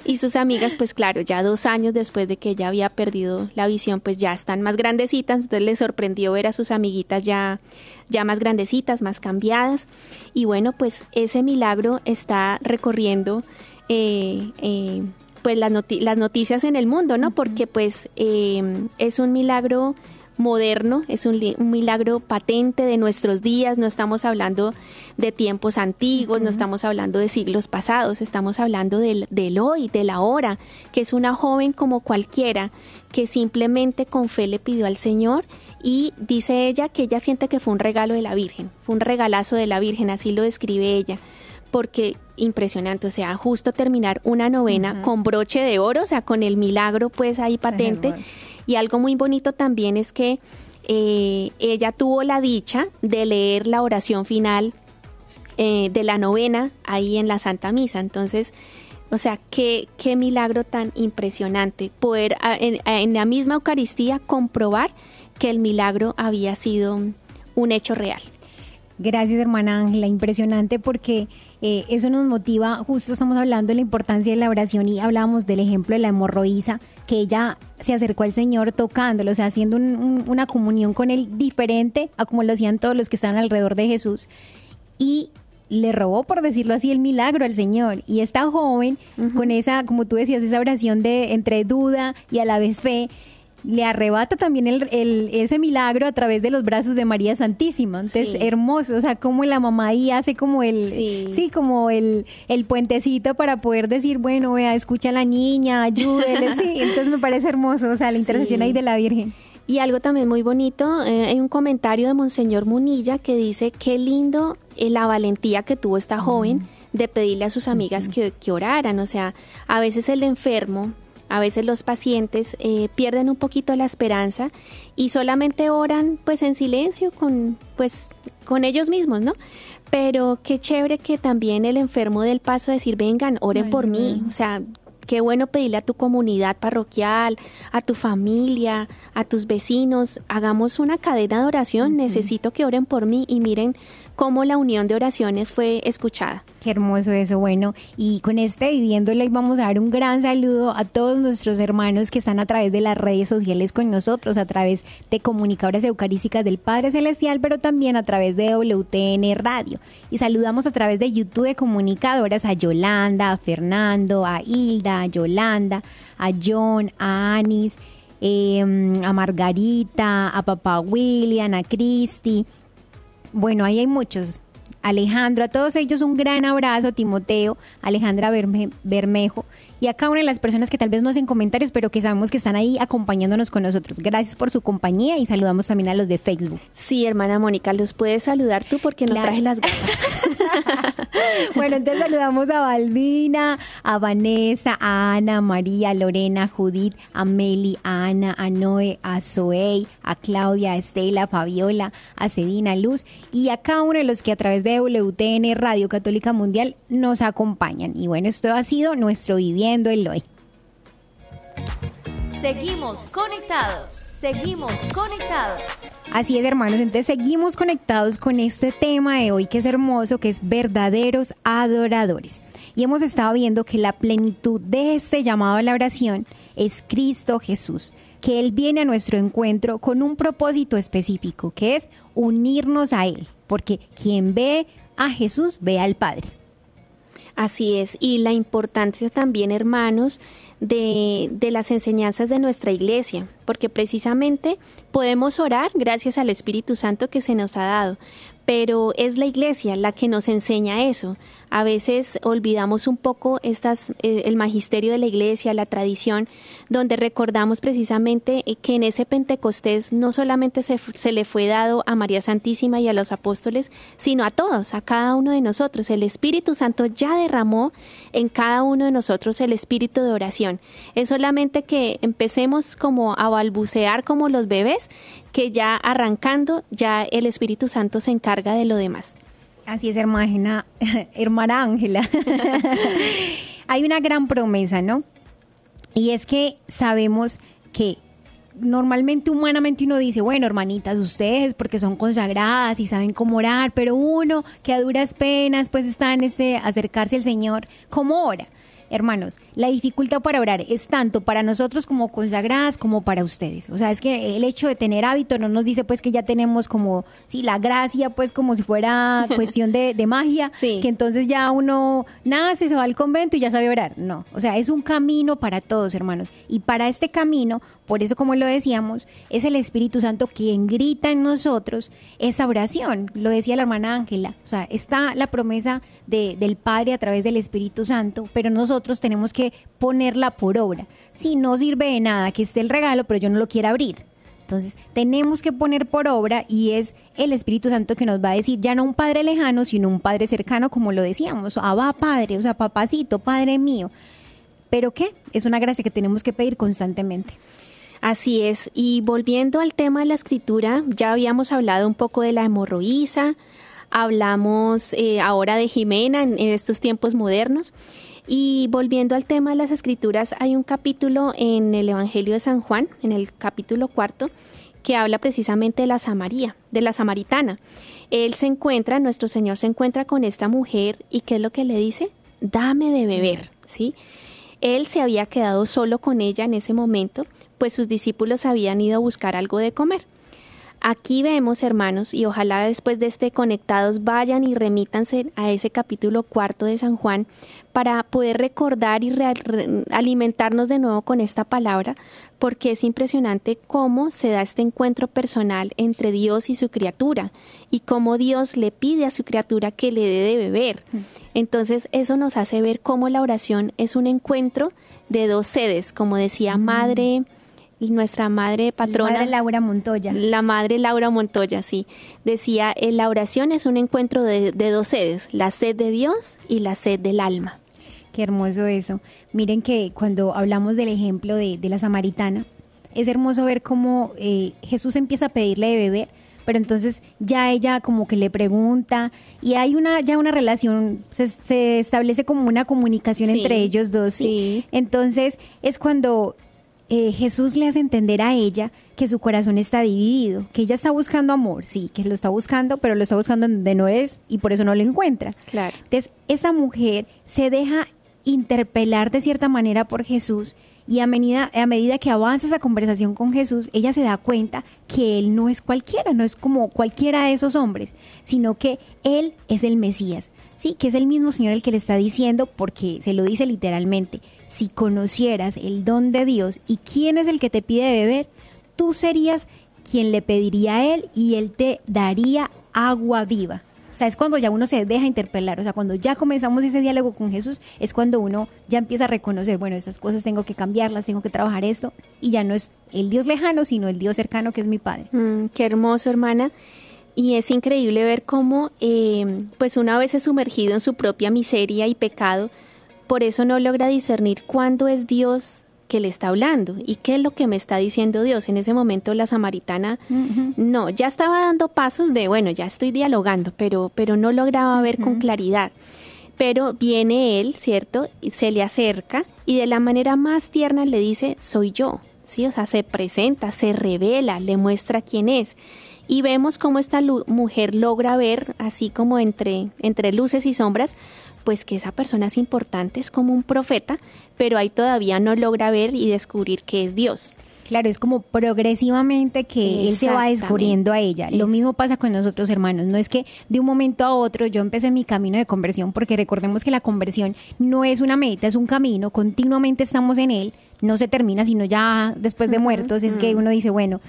Speaker 4: Y sus amigas, pues claro, ya dos años después de que ella había perdido la visión, pues ya están más grandecitas. Entonces le sorprendió ver a sus amiguitas ya, ya más grandecitas, más cambiadas. Y bueno, pues ese milagro está recorriendo eh, eh, pues las, las, noticias en el mundo, ¿no? Porque pues eh, es un milagro moderno, es un, milagro patente de nuestros días, no estamos hablando de tiempos antiguos, no estamos hablando de siglos pasados, estamos hablando del, del hoy, de la hora, que es una joven como cualquiera que simplemente con fe le pidió al Señor y dice ella que ella siente que fue un regalo de la Virgen, fue un regalazo de la Virgen, así lo describe ella porque impresionante, o sea, justo terminar una novena con broche de oro, o sea, con el milagro pues ahí patente. Y algo muy bonito también es que eh, ella tuvo la dicha de leer la oración final eh, de la novena ahí en la Santa Misa. Entonces, O sea, qué, qué milagro tan impresionante poder en, en la misma Eucaristía comprobar que el milagro había sido un hecho real.
Speaker 5: Gracias, hermana Ángela. Impresionante porque eh, eso nos motiva. Justo estamos hablando de la importancia de la oración y hablábamos del ejemplo de la hemorroísa, que ella se acercó al Señor tocándolo, o sea, haciendo una comunión con Él diferente a como lo hacían todos los que estaban alrededor de Jesús. Y le robó, por decirlo así, el milagro al Señor. Y esta joven, con esa, como tú decías, esa oración de entre duda y a la vez fe, le arrebata también el, ese milagro a través de los brazos de María Santísima. Entonces, hermoso, o sea, como la mamá ahí hace como el, sí, como el, el puentecito para poder decir, bueno, vea, escucha a la niña, ayúdele, sí, entonces me parece hermoso, o sea, la intercesión ahí de la Virgen.
Speaker 4: Y algo también muy bonito, eh, hay un comentario de Monseñor Munilla que dice, qué lindo eh, la valentía que tuvo esta joven mm. de pedirle a sus amigas que, que oraran, o sea, a veces el enfermo a veces los pacientes eh, pierden un poquito la esperanza y solamente oran pues en silencio con pues con ellos mismos, ¿no? Pero qué chévere que también el enfermo del paso decir, vengan, oren por mí. O sea, qué bueno pedirle a tu comunidad parroquial, a tu familia, a tus vecinos, hagamos una cadena de oración, necesito que oren por mí y miren cómo la unión de oraciones fue escuchada.
Speaker 5: Qué hermoso eso, bueno, y con este viviéndolo vamos a dar un gran saludo a todos nuestros hermanos que están a través de las redes sociales con nosotros, a través de comunicadoras eucarísticas del Padre Celestial, pero también a través de WTN Radio. Y saludamos a través de YouTube de comunicadoras a Yolanda, a Fernando, a Hilda, a Yolanda, a John, a Anis, em, a Margarita, a Papá William, a Cristi bueno, ahí hay muchos. Alejandro, a todos ellos un gran abrazo, Timoteo, Alejandra Bermejo y a cada una de las personas que tal vez no hacen comentarios, pero que sabemos que están ahí acompañándonos con nosotros. Gracias por su compañía y saludamos también a los de Facebook.
Speaker 4: Sí, hermana Mónica, los puedes saludar tú porque no traje las gafas.
Speaker 5: bueno, entonces saludamos a Balbina, a Vanessa, a Ana, María, Lorena, Judith, a Meli, a Ana, a Noé, a Zoey, a Claudia, a Estela, a Fabiola, a Cedina Luz y a cada uno de los que a través de WTN Radio Católica Mundial nos acompañan. Y bueno, esto ha sido nuestro Viviendo el Hoy.
Speaker 2: Seguimos conectados, seguimos conectados.
Speaker 5: Así es, hermanos, entonces seguimos conectados con este tema de hoy que es hermoso, que es verdaderos adoradores. Y hemos estado viendo que la plenitud de este llamado a la oración es Cristo Jesús, que Él viene a nuestro encuentro con un propósito específico, que es unirnos a Él, porque quien ve a Jesús ve al Padre.
Speaker 4: Así es, y la importancia también, hermanos, de, de, las enseñanzas de nuestra iglesia, porque precisamente podemos orar gracias al Espíritu Santo que se nos ha dado, pero es la iglesia la que nos enseña eso. A veces olvidamos un poco estas, eh, el magisterio de la iglesia, la tradición, donde recordamos precisamente eh, que en ese Pentecostés no solamente se, se, le fue dado a María Santísima y a los apóstoles, sino a todos, a cada uno de nosotros. El Espíritu Santo ya derramó en cada uno de nosotros el espíritu de oración. Es solamente que empecemos como a balbucear como los bebés que ya arrancando, ya el Espíritu Santo se encarga de lo demás.
Speaker 5: Así es, hermana, hermana Ángela. Hay una gran promesa, ¿no? Y es que sabemos que normalmente humanamente uno dice, bueno, hermanitas, ustedes porque son consagradas y saben cómo orar, pero uno que a duras penas pues está en este acercarse al Señor, ¿cómo ora? Hermanos, la dificultad para orar es tanto para nosotros como consagradas como para ustedes. O sea, es que el hecho de tener hábito no nos dice pues que ya tenemos como, sí, la gracia pues como si fuera cuestión de, magia, que entonces ya uno nace, se va al convento y ya sabe orar. No, o sea, es un camino para todos, hermanos. Y para este camino, por eso como lo decíamos, es el Espíritu Santo quien grita en nosotros esa oración. Lo decía la hermana Ángela. O sea, está la promesa del Padre a través del Espíritu Santo, pero nosotros tenemos que ponerla por obra. Si no sirve de nada que esté el regalo, pero yo no lo quiero abrir. Entonces, tenemos que poner por obra y es el Espíritu Santo que nos va a decir, ya no un Padre lejano, sino un Padre cercano, como lo decíamos. va Padre, o sea, papacito, Padre mío. ¿Pero qué? Es una gracia que tenemos que pedir constantemente.
Speaker 4: Así es. Y volviendo al tema de la escritura, ya habíamos hablado un poco de la hemorroísa, hablamos eh, ahora de Jimena en, estos tiempos modernos. Y volviendo al tema de las escrituras, hay un capítulo en el Evangelio de San Juan, en el capítulo cuarto, que habla precisamente de la Samaría, de la samaritana. Él se encuentra, nuestro Señor se encuentra con esta mujer y ¿qué es lo que le dice? Dame de beber, ¿sí? Él se había quedado solo con ella en ese momento, pues sus discípulos habían ido a buscar algo de comer. Aquí vemos, hermanos, y ojalá después de este conectados vayan y remítanse a ese capítulo cuarto de San Juan para poder recordar y alimentarnos de nuevo con esta palabra, porque es impresionante cómo se da este encuentro personal entre Dios y su criatura y cómo Dios le pide a su criatura que le dé de beber. Mm. Entonces eso nos hace ver cómo la oración es un encuentro de dos sedes, como decía mm. Madre nuestra madre patrona.
Speaker 5: La madre Laura Montoya.
Speaker 4: La madre Laura Montoya, sí. Decía, eh, la oración es un encuentro de, dos sedes, la sed de Dios y la sed del alma.
Speaker 5: Qué hermoso eso. Miren que cuando hablamos del ejemplo de, la samaritana, es hermoso ver cómo eh, Jesús empieza a pedirle de beber, pero entonces ya ella como que le pregunta y hay una ya una relación, se, establece como una comunicación entre ellos dos. ¿sí? Entonces es cuando eh, Jesús le hace entender a ella que su corazón está dividido, que ella está buscando amor, sí, que lo está buscando, pero lo está buscando donde no es y por eso no lo encuentra.
Speaker 4: Claro.
Speaker 5: Entonces, esa mujer se deja interpelar de cierta manera por Jesús y a medida, a medida que avanza esa conversación con Jesús, ella se da cuenta que Él no es cualquiera, no es como cualquiera de esos hombres, sino que Él es el Mesías. Sí, que es el mismo Señor el que le está diciendo, porque se lo dice literalmente, si conocieras el don de Dios y quién es el que te pide beber, tú serías quien le pediría a Él y Él te daría agua viva. O sea, es cuando ya uno se deja interpelar, o sea, cuando ya comenzamos ese diálogo con Jesús, es cuando uno ya empieza a reconocer, bueno, estas cosas tengo que cambiarlas, tengo que trabajar esto, y ya no es el Dios lejano, sino el Dios cercano que es mi Padre.
Speaker 4: Mm, qué hermoso, hermana. Y es increíble ver cómo, eh, pues una vez sumergido en su propia miseria y pecado, por eso no logra discernir cuándo es Dios que le está hablando y qué es lo que me está diciendo Dios. En ese momento la samaritana no, ya estaba dando pasos de, bueno, ya estoy dialogando, pero, pero no lograba ver con claridad. Pero viene él, ¿cierto? Se le acerca y de la manera más tierna le dice, soy yo. ¿Sí? O sea, se presenta, se revela, le muestra quién es y vemos cómo esta mujer logra ver, así como entre, entre luces y sombras, pues que esa persona es importante, es como un profeta, pero ahí todavía no logra ver y descubrir que es Dios.
Speaker 5: Claro, es como progresivamente que él se va descubriendo a ella. Lo mismo pasa con nosotros hermanos. No es que de un momento a otro yo empecé mi camino de conversión, porque recordemos que la conversión no es una meta, es un camino, continuamente estamos en él, no se termina sino ya después de muertos. Es que uno dice, bueno,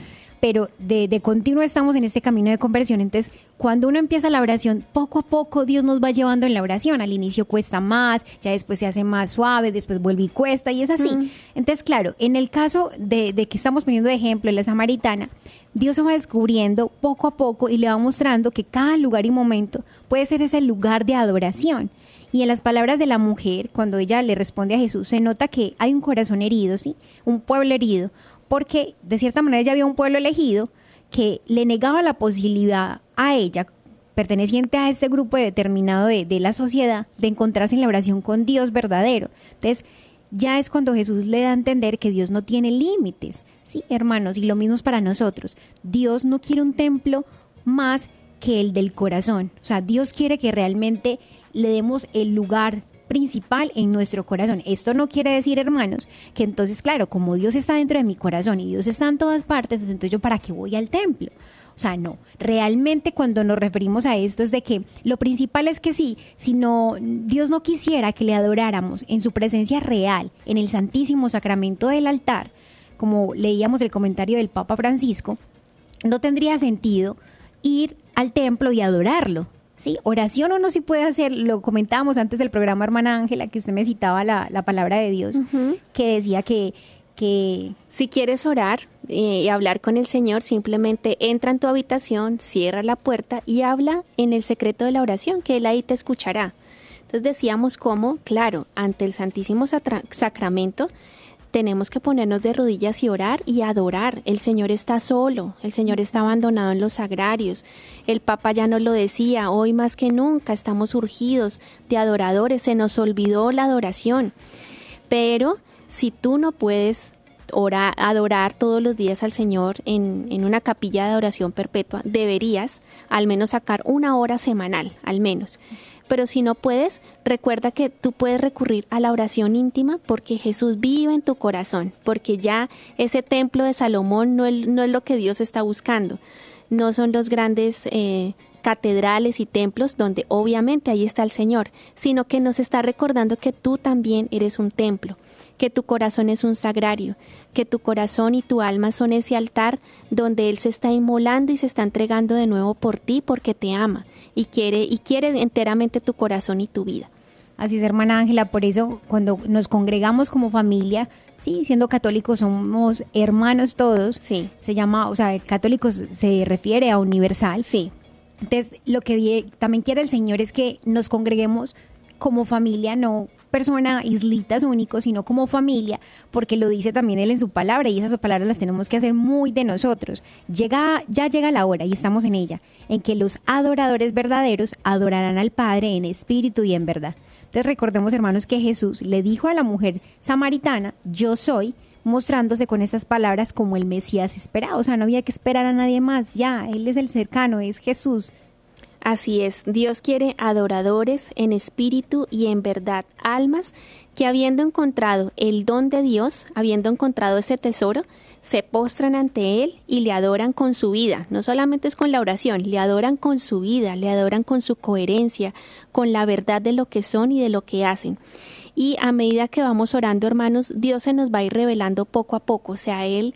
Speaker 5: pero de, de continuo estamos en este camino de conversión. Entonces, cuando uno empieza la oración, poco a poco Dios nos va llevando en la oración. Al inicio cuesta más, ya después se hace más suave, después vuelve y cuesta, y es así. Entonces, claro, en el caso de, de que estamos poniendo de ejemplo la samaritana, Dios se va descubriendo poco a poco y le va mostrando que cada lugar y momento puede ser ese lugar de adoración. Y en las palabras de la mujer, cuando ella le responde a Jesús, se nota que hay un corazón herido, ¿sí? Un pueblo herido, porque de cierta manera ya había un pueblo elegido que le negaba la posibilidad a ella, perteneciente a este grupo determinado de, la sociedad, de encontrarse en la oración con Dios verdadero. Entonces, ya es cuando Jesús le da a entender que Dios no tiene límites. Sí, hermanos, y lo mismo para nosotros. Dios no quiere un templo más que el del corazón. O sea, Dios quiere que realmente le demos el lugar principal en nuestro corazón. Esto no quiere decir, hermanos, que entonces, claro, como Dios está dentro de mi corazón y Dios está en todas partes, entonces yo para qué voy al templo. O sea, no, realmente cuando nos referimos a esto es de que lo principal es que sí, si no, Dios no quisiera que le adoráramos en su presencia real, en el Santísimo Sacramento del altar, como leíamos el comentario del Papa Francisco, no tendría sentido ir al templo y adorarlo, ¿sí? Oración uno sí puede hacer, lo comentábamos antes del programa Hermana Ángela, que usted me citaba la, palabra de Dios, que decía que, que...
Speaker 4: Si quieres orar eh, y hablar con el Señor, simplemente entra en tu habitación, cierra la puerta y habla en el secreto de la oración, que Él ahí te escuchará. Entonces decíamos cómo, claro, ante el Santísimo Sacramento, tenemos que ponernos de rodillas y orar y adorar. El Señor está solo, el Señor está abandonado en los sagrarios. El Papa ya nos lo decía, hoy más que nunca estamos urgidos de adoradores, se nos olvidó la adoración. Pero si tú no puedes orar, adorar todos los días al Señor en, en una capilla de adoración perpetua, deberías al menos sacar una hora semanal, al menos. Pero si no puedes, recuerda que tú puedes recurrir a la oración íntima porque Jesús vive en tu corazón, porque ya ese templo de Salomón no es, lo que Dios está buscando, no son los grandes eh, catedrales y templos donde obviamente ahí está el Señor, sino que nos está recordando que tú también eres un templo que tu corazón es un sagrario, que tu corazón y tu alma son ese altar donde Él se está inmolando y se está entregando de nuevo por ti porque te ama y quiere, y quiere enteramente tu corazón y tu vida.
Speaker 5: Así es, hermana Ángela, por eso cuando nos congregamos como familia, sí, siendo católicos somos hermanos todos.
Speaker 4: Sí.
Speaker 5: Se llama, o sea, católicos se refiere a universal.
Speaker 4: Sí.
Speaker 5: Entonces, lo que también quiere el Señor es que nos congreguemos como familia, no persona, islitas únicos, sino como familia, porque lo dice también él en su palabra y esas palabras las tenemos que hacer muy de nosotros. Llega, ya llega la hora y estamos en ella, en que los adoradores verdaderos adorarán al Padre en espíritu y en verdad. Entonces recordemos, hermanos, que Jesús le dijo a la mujer samaritana, yo soy, mostrándose con estas palabras como el Mesías esperado. O sea, no había que esperar a nadie más, ya, Él es el cercano, es Jesús.
Speaker 4: Así es, Dios quiere adoradores en espíritu y en verdad, almas que habiendo encontrado el don de Dios, habiendo encontrado ese tesoro, se postran ante Él y le adoran con su vida. No solamente es con la oración, le adoran con su vida, le adoran con su coherencia, con la verdad de lo que son y de lo que hacen. Y a medida que vamos orando, hermanos, Dios se nos va a ir revelando poco a poco. O sea, Él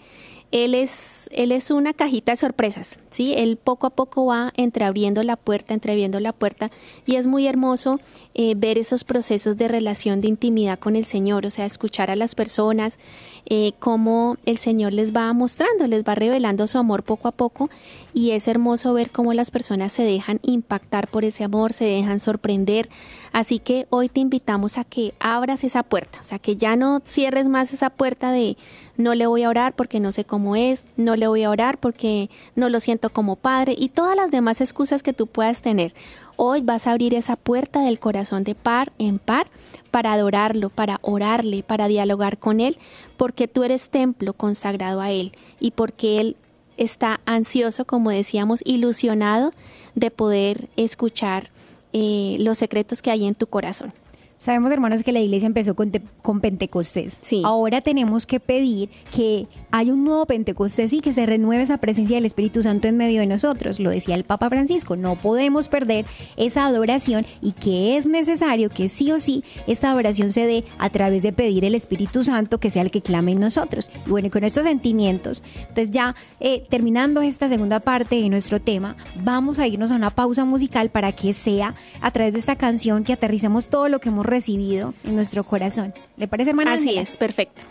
Speaker 4: él es, él es una cajita de sorpresas, ¿sí? Él poco a poco va entreabriendo la puerta, entreviendo la puerta y es muy hermoso eh, ver esos procesos de relación, de intimidad con el Señor, o sea, escuchar a las personas, eh, cómo el Señor les va mostrando, les va revelando su amor poco a poco y es hermoso ver cómo las personas se dejan impactar por ese amor, se dejan sorprender. Así que hoy te invitamos a que abras esa puerta, o sea, que ya no cierres más esa puerta de no le voy a orar porque no sé cómo es, no le voy a orar porque no lo siento como padre y todas las demás excusas que tú puedas tener. Hoy vas a abrir esa puerta del corazón de par en par para adorarlo, para orarle, para dialogar con Él, porque tú eres templo consagrado a Él y porque Él está ansioso, como decíamos, ilusionado de poder escuchar eh, los secretos que hay en tu corazón.
Speaker 5: Sabemos, hermanos, que la iglesia empezó con, con Pentecostés.
Speaker 4: Sí.
Speaker 5: Ahora tenemos que pedir que haya un nuevo Pentecostés y que se renueve esa presencia del Espíritu Santo en medio de nosotros. Lo decía el Papa Francisco, no podemos perder esa adoración y que es necesario que sí o sí esta adoración se dé a través de pedir el Espíritu Santo que sea el que clame en nosotros. Y bueno, con estos sentimientos, entonces ya eh, terminando esta segunda parte de nuestro tema, vamos a irnos a una pausa musical para que sea a través de esta canción que aterricemos todo lo que hemos recibido en nuestro corazón. ¿Le parece, hermana?
Speaker 4: Así es, perfecto.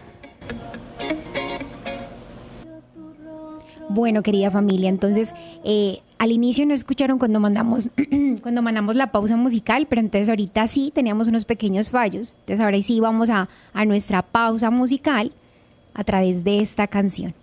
Speaker 5: Bueno, querida familia, entonces eh, al inicio no escucharon cuando mandamos cuando mandamos la pausa musical, pero entonces ahorita sí teníamos unos pequeños fallos. Entonces ahora sí vamos a, a nuestra pausa musical a través de esta canción.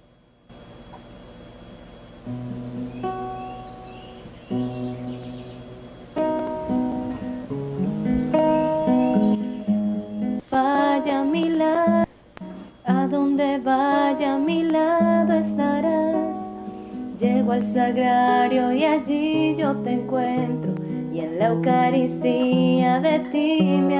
Speaker 6: Sagrario y allí yo te encuentro. Y en la Eucaristía de ti me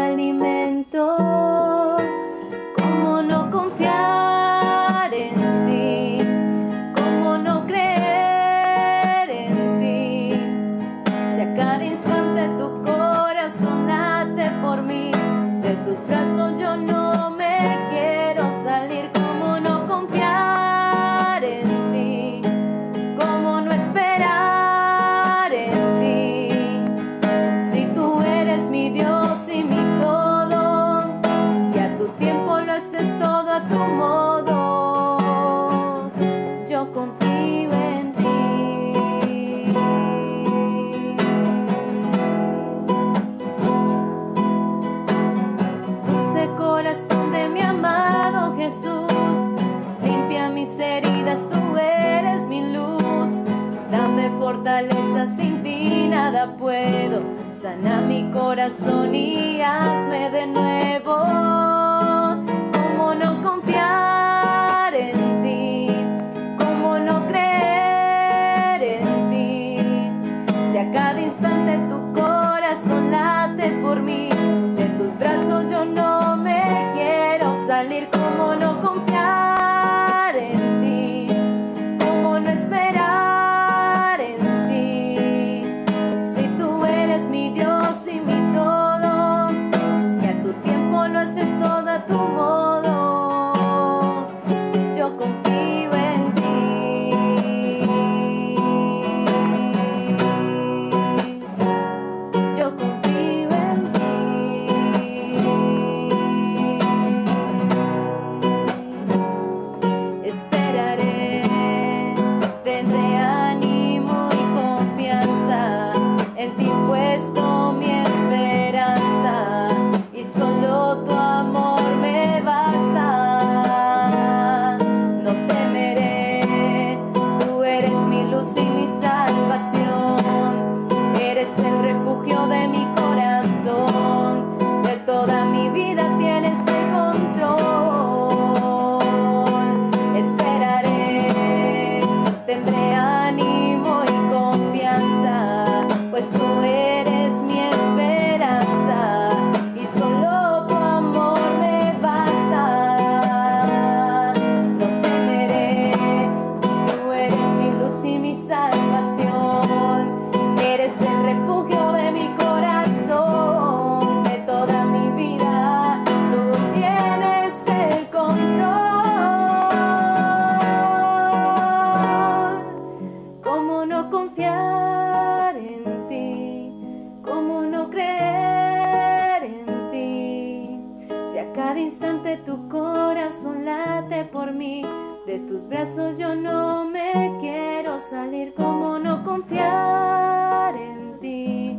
Speaker 6: de tus brazos yo no me quiero salir. ¿Cómo no confiar en ti?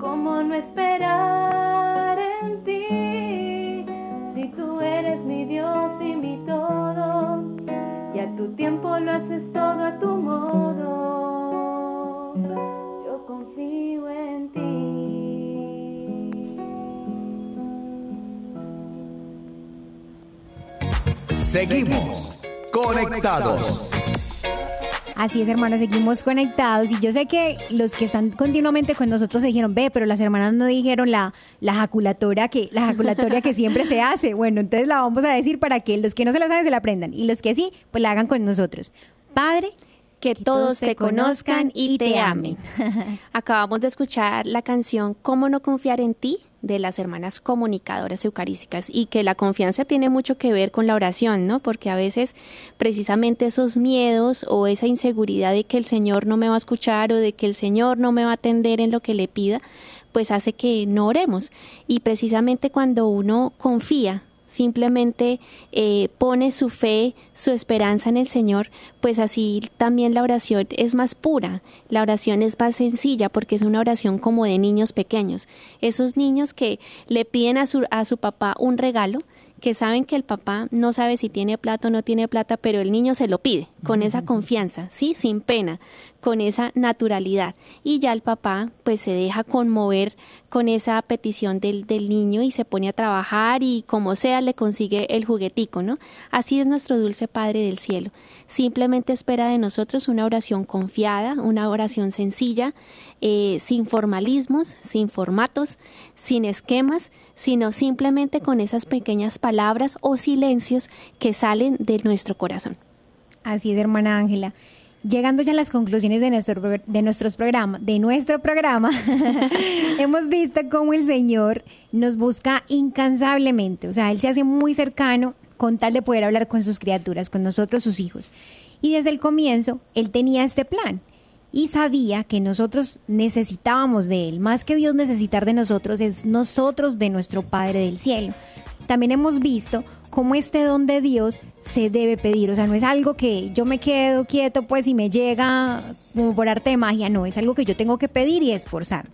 Speaker 6: ¿Cómo no esperar en ti? Si tú eres mi Dios y mi todo, y a tu tiempo lo haces todo a tu modo, yo confío en ti.
Speaker 3: Seguimos conectados.
Speaker 5: Así es, hermanos, seguimos conectados. Y yo sé que los que están continuamente con nosotros se dijeron, ve, pero las hermanas no dijeron la, la ejaculatoria que, la ejaculatoria que siempre se hace. Bueno, entonces la vamos a decir para que los que no se la saben se la aprendan. Y los que sí, pues la hagan con nosotros. Padre,
Speaker 4: Que todos te conozcan y te amen. Acabamos de escuchar la canción ¿Cómo no confiar en ti? de las hermanas comunicadoras eucarísticas y que la confianza tiene mucho que ver con la oración, ¿no? Porque a veces precisamente esos miedos o esa inseguridad de que el Señor no me va a escuchar o de que el Señor no me va a atender en lo que le pida, pues hace que no oremos. Y precisamente cuando uno confía, simplemente eh, pone su fe, su esperanza en el Señor, pues así también la oración es más pura, la oración es más sencilla porque es una oración como de niños pequeños, esos niños que le piden a su, a su papá un regalo, que saben que el papá no sabe si tiene plata o no tiene plata, pero el niño se lo pide con esa confianza, sí, sin pena, con esa naturalidad. Y ya el papá pues se deja conmover con esa petición del, del niño y se pone a trabajar y como sea le consigue el juguetico, ¿no? Así es nuestro dulce Padre del cielo. Simplemente espera de nosotros una oración confiada, una oración sencilla, eh, sin formalismos, sin formatos, sin esquemas, sino simplemente con esas pequeñas palabras o silencios que salen de nuestro corazón.
Speaker 5: Así es, hermana Ángela. Llegando ya a las conclusiones de, nuestro, de nuestros programas, de nuestro programa, hemos visto cómo el Señor nos busca incansablemente. O sea, Él se hace muy cercano con tal de poder hablar con sus criaturas, con nosotros, sus hijos. Y desde el comienzo, Él tenía este plan y sabía que nosotros necesitábamos de Él. Más que Dios necesitar de nosotros, es nosotros de nuestro Padre del Cielo. También hemos visto cómo este don de Dios se debe pedir. O sea, no es algo que yo me quedo quieto pues y me llega como por arte de magia. No, es algo que yo tengo que pedir y esforzar.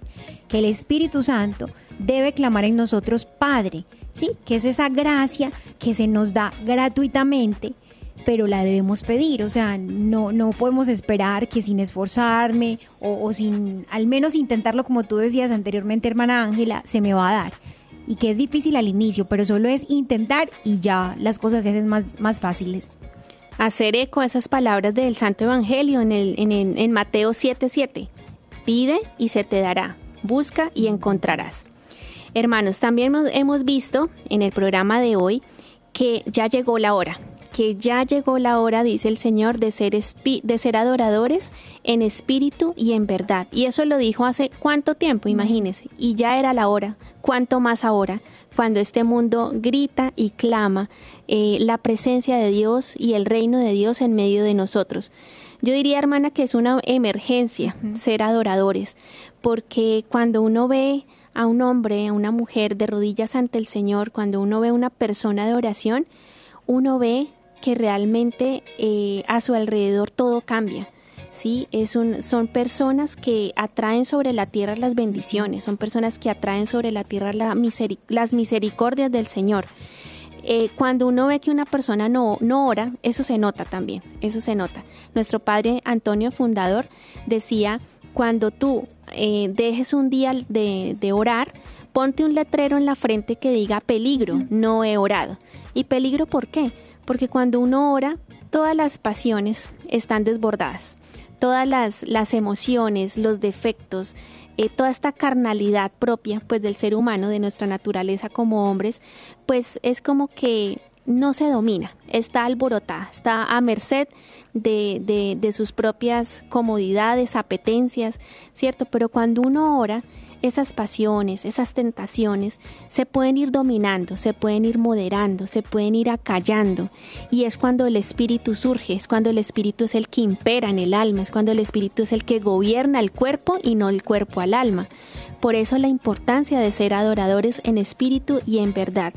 Speaker 5: Que el Espíritu Santo debe clamar en nosotros Padre. Sí, que es esa gracia que se nos da gratuitamente pero la debemos pedir, o sea, no, no podemos esperar que sin esforzarme o, o sin al menos intentarlo como tú decías anteriormente, hermana Ángela, se me va a dar y que es difícil al inicio, pero solo es intentar y ya las cosas se hacen más, más fáciles.
Speaker 4: Hacer eco a esas palabras del Santo Evangelio en, el, en, el- en Mateo 7:7. Pide y se te dará. Busca y encontrarás. Hermanos, también hemos- hemos visto en el programa de hoy que ya llegó la hora, que ya llegó la hora, dice el Señor, de ser, de ser adoradores en espíritu y en verdad. Y eso lo dijo hace cuánto tiempo, imagínense. Y ya era la hora, cuánto más ahora, cuando este mundo grita y clama eh, la presencia de Dios y el reino de Dios en medio de nosotros. Yo diría, hermana, que es una emergencia ser adoradores, porque cuando uno ve a un hombre, a una mujer de rodillas ante el Señor, cuando uno ve a una persona de oración, uno ve que realmente eh, a su alrededor todo cambia. ¿sí? Es un, son personas que atraen sobre la tierra las bendiciones, son personas que atraen sobre la tierra la miseri- las misericordias del Señor. Eh, cuando uno ve que una persona no, no ora, eso se nota también, eso se nota. Nuestro padre Antonio Fundador decía, cuando tú eh, dejes un día de, de orar, ponte un letrero en la frente que diga peligro, no he orado. ¿Y peligro por qué? Porque cuando uno ora, todas las pasiones están desbordadas todas las, las emociones, los defectos, eh, toda esta carnalidad propia pues del ser humano, de nuestra naturaleza como hombres, pues es como que no se domina, está alborotada, está a merced de, de, de sus propias comodidades, apetencias, ¿cierto? Pero cuando uno ora, esas pasiones, esas tentaciones se pueden ir dominando, se pueden ir moderando, se pueden ir acallando. Y es cuando el espíritu surge, es cuando el espíritu es el que impera en el alma, es cuando el espíritu es el que gobierna el cuerpo y no el cuerpo al alma. Por eso la importancia de ser adoradores en espíritu y en verdad.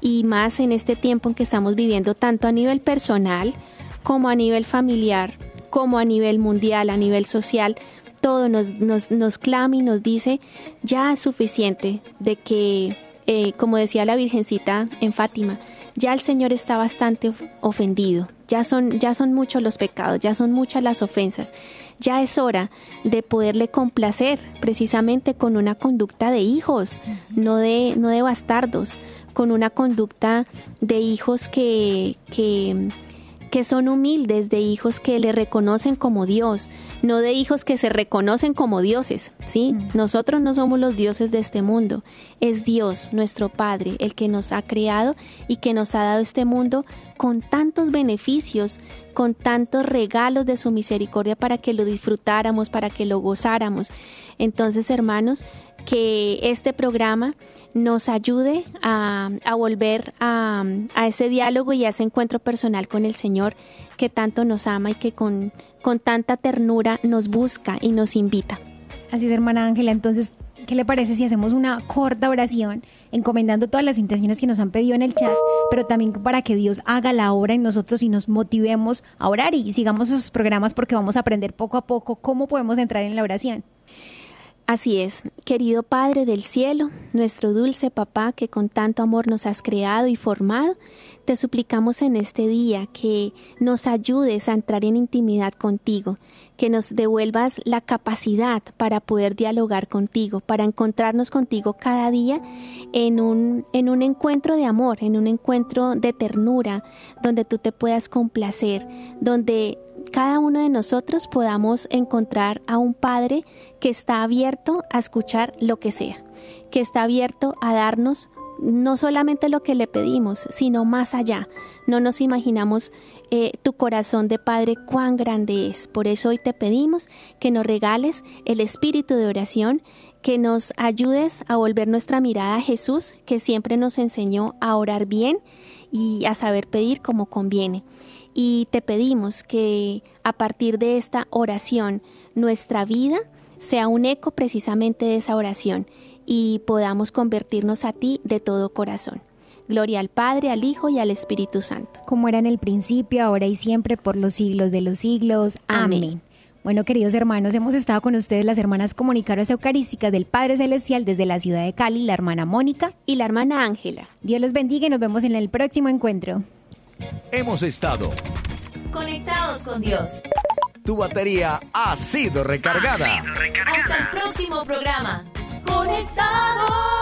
Speaker 4: Y más en este tiempo en que estamos viviendo tanto a nivel personal como a nivel familiar, como a nivel mundial, a nivel social, todo nos, nos, nos clama y nos dice, ya es suficiente de que, eh, como decía la Virgencita en Fátima, ya el Señor está bastante of- ofendido, ya son, ya son muchos los pecados, ya son muchas las ofensas, ya es hora de poderle complacer precisamente con una conducta de hijos, no de, no de bastardos, con una conducta de hijos que, que que son humildes, de hijos que le reconocen como Dios, no de hijos que se reconocen como dioses, ¿sí? Nosotros no somos los dioses de este mundo, es Dios, nuestro Padre, el que nos ha creado y que nos ha dado este mundo con tantos beneficios, con tantos regalos de su misericordia para que lo disfrutáramos, para que lo gozáramos. Entonces, hermanos, que este programa nos ayude a, a volver a, a, ese diálogo y a ese encuentro personal con el Señor que tanto nos ama y que con, con tanta ternura nos busca y nos invita.
Speaker 5: Así es, hermana Ángela. Entonces, ¿qué le parece si hacemos una corta oración encomendando todas las intenciones que nos han pedido en el chat, pero también para que Dios haga la obra en nosotros y nos motivemos a orar y sigamos esos programas porque vamos a aprender poco a poco cómo podemos entrar en la oración?
Speaker 4: Así es, querido Padre del cielo, nuestro dulce papá que con tanto amor nos has creado y formado, te suplicamos en este día que nos ayudes a entrar en intimidad contigo, que nos devuelvas la capacidad para poder dialogar contigo, para encontrarnos contigo cada día en un, en un encuentro de amor, en un encuentro de ternura, donde tú te puedas complacer, donde cada uno de nosotros podamos encontrar a un Padre que está abierto a escuchar lo que sea, que está abierto a darnos no solamente lo que le pedimos, sino más allá. No nos imaginamos eh, tu corazón de Padre cuán grande es. Por eso hoy te pedimos que nos regales el espíritu de oración, que nos ayudes a volver nuestra mirada a Jesús, que siempre nos enseñó a orar bien y a saber pedir como conviene y te pedimos que a partir de esta oración nuestra vida sea un eco precisamente de esa oración y podamos convertirnos a ti de todo corazón. Gloria al Padre, al Hijo y al Espíritu Santo.
Speaker 5: Como era en el principio, ahora y siempre, por los siglos de los siglos. Amén. Amén. Bueno, queridos hermanos, hemos estado con ustedes las hermanas comunicadoras eucarísticas del Padre Celestial desde la ciudad de Cali, la hermana Mónica
Speaker 4: y la hermana Ángela.
Speaker 5: Dios los bendiga y nos vemos en el próximo encuentro
Speaker 3: hemos estado
Speaker 2: conectados con Dios.
Speaker 3: Tu batería ha sido recargada.
Speaker 2: Hasta el próximo programa.
Speaker 1: Conectados.